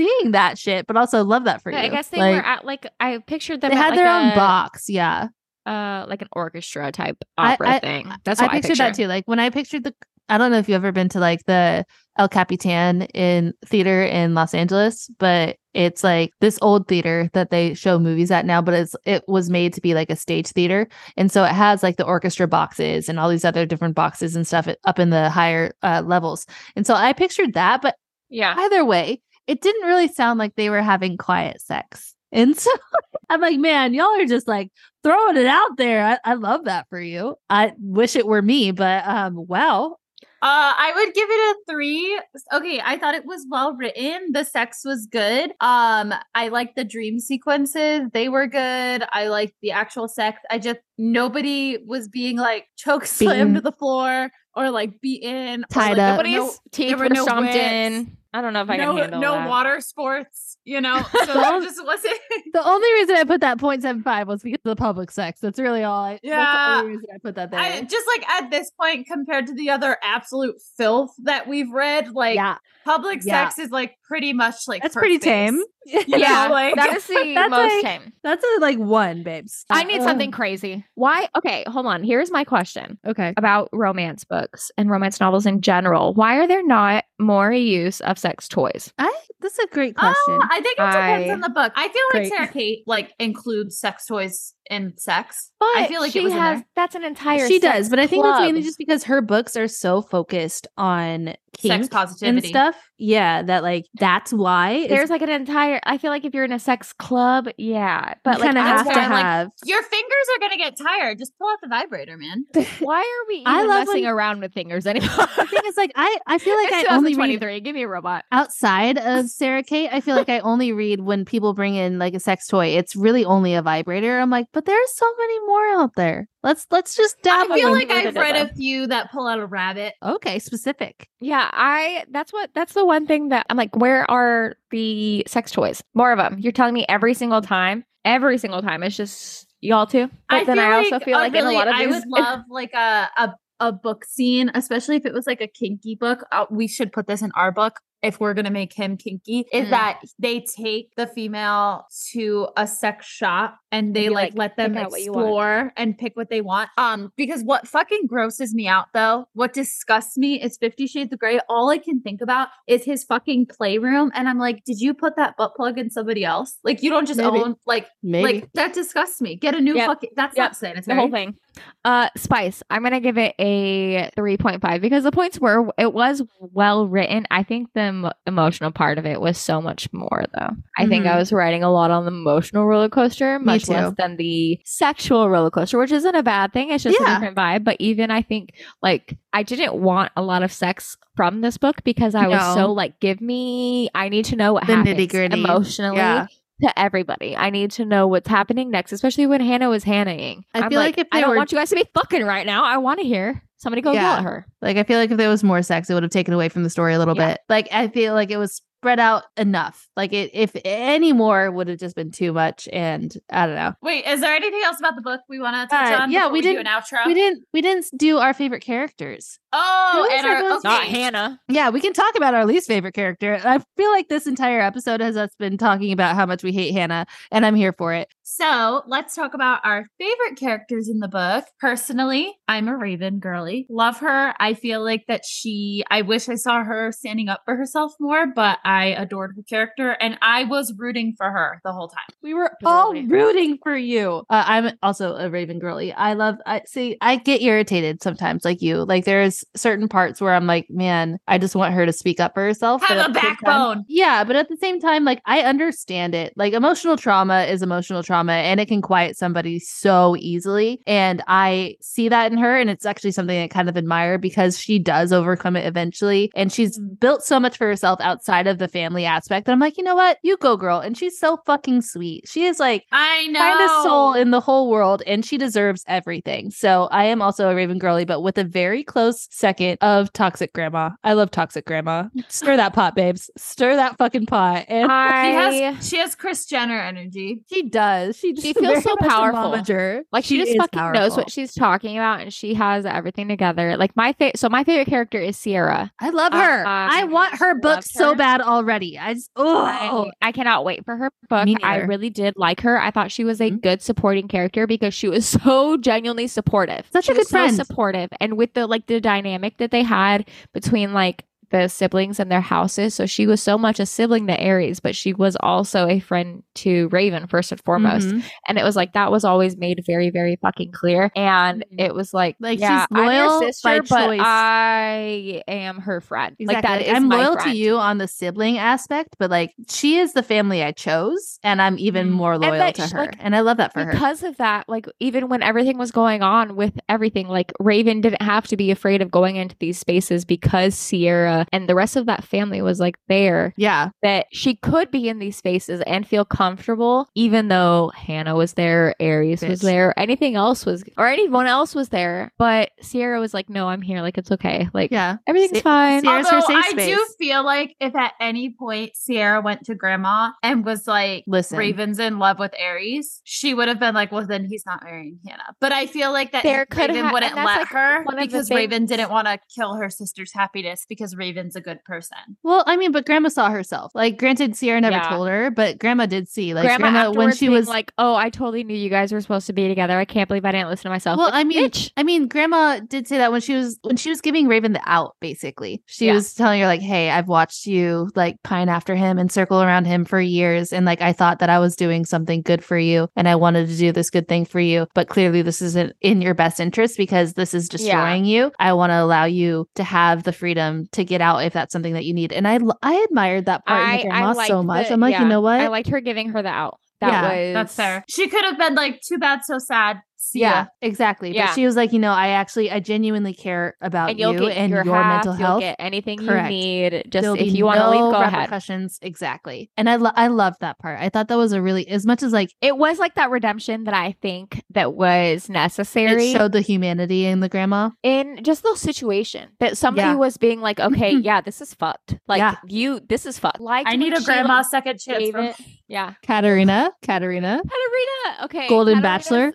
seeing that shit? But also love that for Yeah, you. I guess they Like, were at like I pictured them. They had like, their own box. Yeah, uh, like an orchestra type opera I- thing. That's I what I, pictured that too. Like when I pictured the. I don't know if you've ever been to like the El Capitan in theater in Los Angeles, but it's like this old theater that they show movies at now, but it's it was made to be like a stage theater. And so it has like the orchestra boxes and all these other different boxes and stuff up in the higher uh, levels. And so I pictured that, but Yeah. either way, it didn't really sound like they were having quiet sex. And so [LAUGHS] I'm like, man, y'all are just like throwing it out there. I, I love that for you. I wish it were me, but um, wow. Uh, I would give it a three. Okay, I thought it was well written. The sex was good. Um, I liked the dream sequences; they were good. I liked the actual sex. I just nobody was being like [LAUGHS] choke slammed to the floor or like beaten, or, Tied like, there up. Nobody's no- teeth there were, were no stomped whips. in. I don't know if I no, can handle no that. water sports, you know. [LAUGHS] So that just wasn't. The only reason I put that 0.75 was because of the public sex. That's really all I, that's the Yeah. only reason I put that there. I just like at this point compared to the other absolute filth that we've read, like yeah, public Yeah. sex is like pretty much like that's pretty tame. You [LAUGHS] Yeah, [LAUGHS] know, like that is the [LAUGHS] That's most like- tame. That's a like one, babes. I need Uh, something crazy. Why? Okay, hold on. Here's my question Okay. about romance books and romance novels in general. Why are there not more use of sex toys? I that's a great question. Oh, I think it depends I- on the book. I feel like Great. Sara Cate like includes sex toys in sex. But I feel like she it was has there. that's an entire she sex does, but I think that's mainly just because her books are so focused on sex positivity and stuff. Yeah, that like that's why there's like an entire I feel like if you're in a sex club, yeah. But you like kind of I have to want, like, have. Your fingers are gonna get tired. Just pull out the vibrator, man. [LAUGHS] why are we even I love messing when- around with fingers anymore? [LAUGHS] the thing is, like I I feel [LAUGHS] like it's I only twenty three. Give me a robot. outside of Sara Cate. I feel like I only read when people bring in like a sex toy. It's really only a vibrator. I'm like, but there's so many more out there. Let's let's just I feel like I've read a few that pull out a rabbit. okay, specific. Yeah, I that's what that's the one thing that I'm like, where are the sex toys? More of them. You're telling me every single time, every single time. It's just y'all too. But then I also feel uh, like in a lot of I these, would love like a, a a book scene, especially if it was like a kinky book. Uh, we should put this in our book if we're gonna make him kinky. Is Mm. that they take the female to a sex shop and they like, like, let them "Pick what you explore and pick what they want. Um, because what fucking grosses me out though, what disgusts me is Fifty Shades of Grey. All I can think about is his fucking playroom, and I'm like, did you put that butt plug in somebody else? Like you don't just Maybe. own like Maybe. like that disgusts me. Get a new Yep. fucking. That's Yep. not the sanitary. whole thing. Uh Spice, I'm gonna give it a 3.5 because the points were it was well written. I think the emo- emotional part of it was so much more though. I think I Mhm. was riding a lot on the emotional roller coaster, much less than the sexual roller coaster, which isn't a bad thing. It's just Yeah. a different vibe. But even I think like I didn't want a lot of sex from this book because I was so like, give me I need to know what The happens emotionally Yeah. to everybody. I need to know what's happening next, especially when Hannah was Hannahing. I I'm feel like if I don't were- want you guys to be fucking right now. I want to hear somebody go yell Yeah. at her. Like I feel like if there was more sex, it would have taken away from the story a little Yeah. bit. Like I feel like it was spread out enough. Like it, if any more would have just been too much. And I don't know. Wait, is there anything else about the book we want to touch Uh, on? yeah, before we do didn't- an outro. We didn't we didn't do our favorite characters. Oh, and our, everyone's okay. Not Hannah. Yeah, we can talk about our least favorite character. I feel like this entire episode has us been talking about how much we hate Hannah, and I'm here for it. So let's talk about our favorite characters in the book. Personally, I'm a Raven girly. Love her. I feel like that she, I wish I saw her standing up for herself more, but I adored her character and I was rooting for her the whole time. We were all rooting for you. Uh, I'm also a Raven girly. I love. I see. I get irritated sometimes, like you. Like there's certain parts where I'm like, man, I just want her to speak up for herself. Have a at the same time- backbone. yeah, but at the same time, like I understand it. Like emotional trauma is emotional trauma, and it can quiet somebody so easily. And I see that in her, and it's actually something I kind of admire because she does overcome it eventually, and she's mm-hmm. built so much for herself outside of the family aspect. That I'm like, you know what, you go, girl. And she's so fucking sweet. She is like I know. finest soul in the whole world, and she deserves everything. So I am also a Raven girly, but with a very close second of toxic grandma. I love toxic grandma. Stir that pot, babes. Stir that fucking pot. And she has [LAUGHS] she has Kris Jenner energy. she does. She just She feels so powerful. like she, just is fucking knows what she's talking about, and she has everything together. Like my favorite. So my favorite character is Sierra. I love her. I want her book loved so her. bad already. I just oh I, I cannot wait for her book. I really did like her. I thought she was a Mhm. good supporting character because she was [LAUGHS] so genuinely supportive. Such she a good was so friend. supportive, and with the like the dynamic that they had between like the siblings and their houses. So she was so much a sibling to Ares, but she was also a friend to Raven first and foremost. Mhm. And it was like that was always made very, very fucking clear. And Mhm. it was like, Like, yeah, she's loyal by sister, but. I am her friend. Like that is Exactly. I'm loyal to you on the sibling aspect, but like she is the family I chose, and I'm even Mhm. more loyal that to her. like, and I love that for her. because of that, like even when everything was going on with everything, like Raven didn't have to be afraid of going into these spaces because Sierra and the rest of that family was like there. Yeah. That she could be in these spaces and feel comfortable, even though Hannah was there, Ares was there, anything else was, or anyone else was there. But Sierra was like, "No, I'm here. Like it's okay. Like Yeah. everything's Si- fine." Sierra's her Although safe I do feel like if at any point Sierra went to grandma and was like, Listen. Raven's in love with Ares, she would have been like, well, then he's not marrying Hannah. But I feel like that There could Raven ha- wouldn't let like, her one of the because Raven didn't want to kill her sister's happiness because Raven's a good person. Well, I mean, but grandma saw herself. Like, granted, Sierra never Yeah. told her, but grandma did see. Like, Grandma, grandma, when she was like, "Oh, I totally knew you guys were supposed to be together. I can't believe I didn't listen to myself." Well, Like, I mean, bitch. I mean, Grandma did say that when she was when she was giving Raven the out. Basically, she Yeah. was telling her like, "Hey, I've watched you like pine after him and circle around him for years, and like I thought that I was doing something good for you, and I wanted to do this good thing for you, but clearly this isn't in your best interest because this is destroying you. I want to allow you to have the freedom to get out if that's something that you need." And I I admired that part in the grandma so much. the- I'm like, you know what? I liked her giving her the out. That Yeah, was That's fair. She could have been like, too bad, so sad. See yeah, ya. exactly. Yeah. But she was like, you know, I actually, I genuinely care about And you'll you get and your, your, half, mental you'll health. get anything Correct. you need. Just There'll if you want to no leave, go ahead. repercussions. Exactly. And I, lo- I love that part. I thought that was a really, as much as like It was like that redemption that I think that was necessary it showed the humanity in the grandma. in just the situation that somebody Yeah. was being like, okay, [LAUGHS] yeah, this is fucked. Like Yeah. you, this is fucked. Like I need a grandma second chance. From- Yeah, Catharina, Catharina. Catharina. Okay, Golden Catharina's- Bachelor.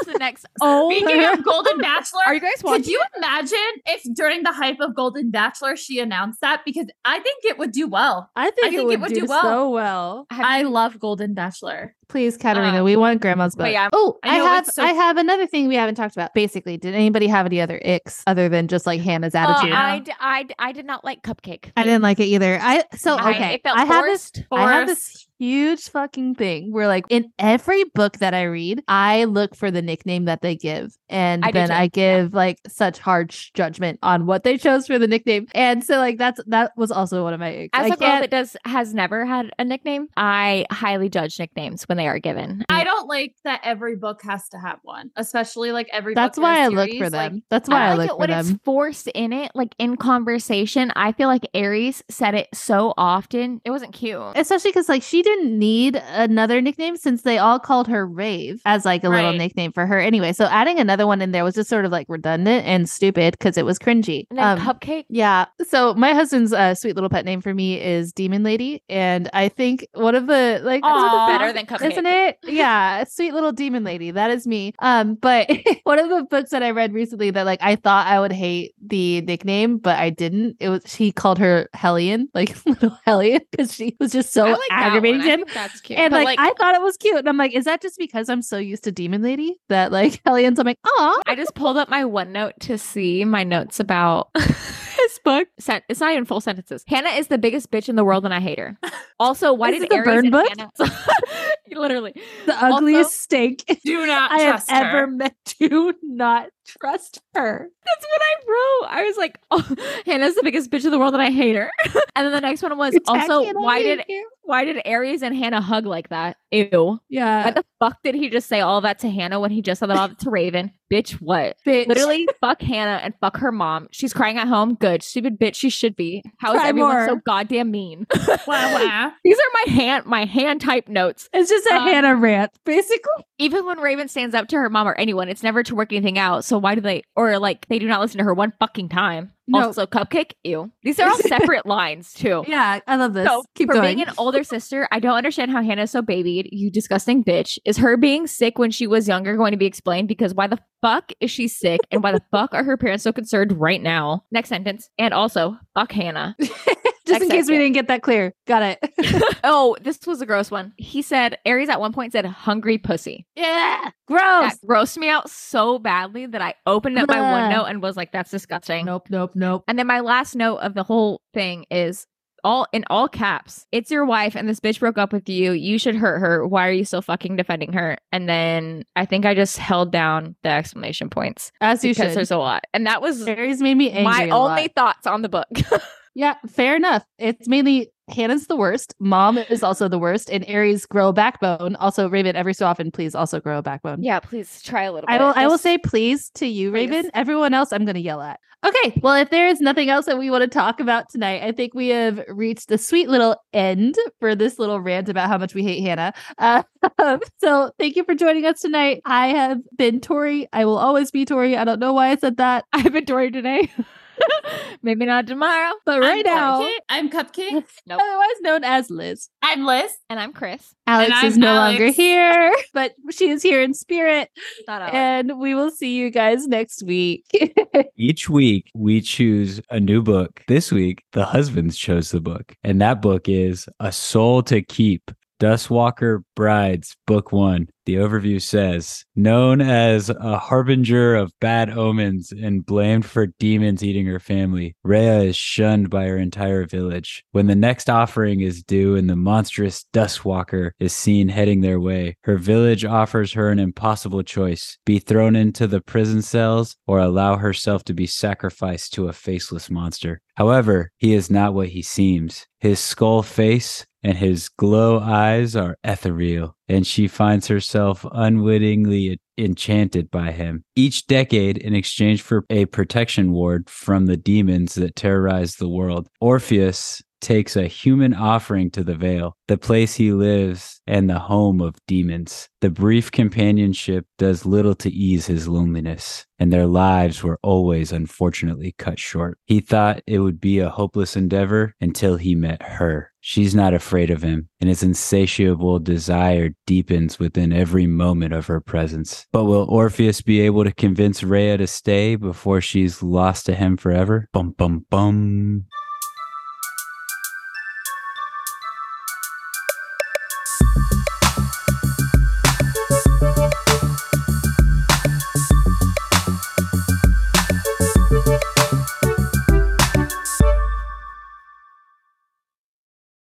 Catharina's the next. [LAUGHS] Oh, Speaking of Golden Bachelor, are you guys watching? could you imagine if during the hype of Golden Bachelor she announced that? Because I think it would do well. I think, I think it would do well. so well. Have I love Golden Bachelor. Please, Catharina, Um, we want grandma's book. but yeah, oh, I I, have so- I have another thing we haven't talked about. Basically, did anybody have any other icks other than just like Hannah's Uh, attitude? Yeah. I, d- I, d- I did not like Cupcake. I didn't like it either. I so I- okay. it felt I have this forced. I have this Forced. Huge fucking thing where like in every book that I read, I look for the nickname that they give. And I then too, I yeah. give like such harsh judgment on what they chose for the nickname. And so like that's that was also one of my. As I a girl can't- that does has never had a nickname, I highly judge nicknames when they are given. I don't like that every book has to have one, especially like every. that's book why I look series, for like, them. that's why I, I like look it for when them. it's forced in it, like in conversation. I feel like Ares said it so often. It wasn't cute. Especially because like she didn't need another nickname since they all called her Rave as like a little nickname for her anyway. So adding another one in there was just sort of like redundant and stupid because it was cringy. And Um, Cupcake. Yeah. So my husband's uh, sweet little pet name for me is Demon Lady, and I think one of the like of the better than Cupcake. isn't it? Yeah, sweet little demon lady. That is me. Um, but [LAUGHS] one of the books that I read recently that like I thought I would hate the nickname, but I didn't. It was he called her Hellion, like [LAUGHS] little Hellion, because she was just so like aggravating I that's cute. And But, like, I uh thought it was cute, and I'm like, is that just because I'm so used to Demon Lady that like [LAUGHS] Hellion's? I'm like, oh, I just pulled up my OneNote to see my notes about [LAUGHS] his book. Sen- it's not even full sentences. Hannah is the biggest bitch in the world and I hate her. [LAUGHS] Also, why did it the Ares burn book? Hannah literally The ugliest steak Do not I have her. ever met. Do not trust her. That's what I wrote. I was like, oh, [LAUGHS] Hannah's the biggest bitch in the world and I hate her. [LAUGHS] and then the next one was also why did you. why did Ares and Hannah hug like that? Ew. Why Yeah, the fuck did he just say all that to Hannah when he just said all that to Raven? Bitch, what? bitch. Literally, fuck Hannah and fuck her mom. She's crying at home. Good. Stupid bitch. She should be. How is Cry everyone more. so goddamn mean? [LAUGHS] Wow, wow. These are my hand my hand type notes. It's just a Um, Hannah rant, basically. Even when Raven stands up to her mom or anyone, it's never to work anything out. So why do they or like they do not listen to her one fucking time? No. Also, cupcake, ew. These are all separate [LAUGHS] lines too. Yeah, I love this. So, Keep for going. being an older sister, I don't understand how Hannah's so babied. You disgusting bitch. Is her being sick when she was younger going to be explained? Because why the fuck is she sick? And why the [LAUGHS] fuck are her parents so concerned right now? Next sentence. And also, fuck Hannah. [LAUGHS] just in case we didn't get that clear. Got it. [LAUGHS] [LAUGHS] Oh, this was a gross one. He said, Ares at one point said, hungry pussy. yeah, gross. That grossed me out so badly that I opened up my one note and was like, that's disgusting. Nope, nope, nope. And then my last note of the whole thing is all in all caps. It's your wife and this bitch broke up with you. You should hurt her. Why are you still fucking defending her? And then I think I just held down the exclamation points As you because should. there's a lot. And that was Ares made me angry. my a lot. only thoughts on the book. [LAUGHS] Yeah, fair enough. It's mainly Hannah's the worst. Mom is also the worst, and Ares grow a backbone. Also, Raven, every so often, please also grow a backbone. yeah, please try a little I bit. will. I will say please to you, Please. Raven. Everyone else, I'm going to yell at. Okay. Well, if there is nothing else that we want to talk about tonight, I think we have reached the sweet little end for this little rant about how much we hate Hannah. Uh, [LAUGHS] so thank you for joining us tonight. I have been Tori. I will always be Tori. I don't know why I said that, [LAUGHS] I've been Dory today. [LAUGHS] [LAUGHS] Maybe not tomorrow. but right I'm now, Cupcake. I'm Cupcake. [LAUGHS] Nope. otherwise known as Liz. I'm Liz. And I'm Krys. Alex I'm is no longer here, [LAUGHS] but she is here in spirit. Not And we will see you guys next week. Each week, we choose a new book. This week, the husbands chose the book, and that book is A Soul to Keep. Dustwalker Brides, Book One. The overview says, known as a harbinger of bad omens and blamed for demons eating her family, Rhea is shunned by her entire village. When the next offering is due and the monstrous Dustwalker is seen heading their way, her village offers her an impossible choice be thrown into the prison cells or allow herself to be sacrificed to a faceless monster. However, he is not what he seems. His skull face and his glow eyes are ethereal, and she finds herself unwittingly enchanted by him. Each decade, in exchange for a protection ward from the demons that terrorize the world, Orpheus takes a human offering to the Vale, the place he lives and the home of demons. The brief companionship does little to ease his loneliness, and their lives were always unfortunately cut short. He thought it would be a hopeless endeavor until he met her. She's not afraid of him, and his insatiable desire deepens within every moment of her presence. But will Orpheus be able to convince Rhea to stay before she's lost to him forever? Bum bum bum.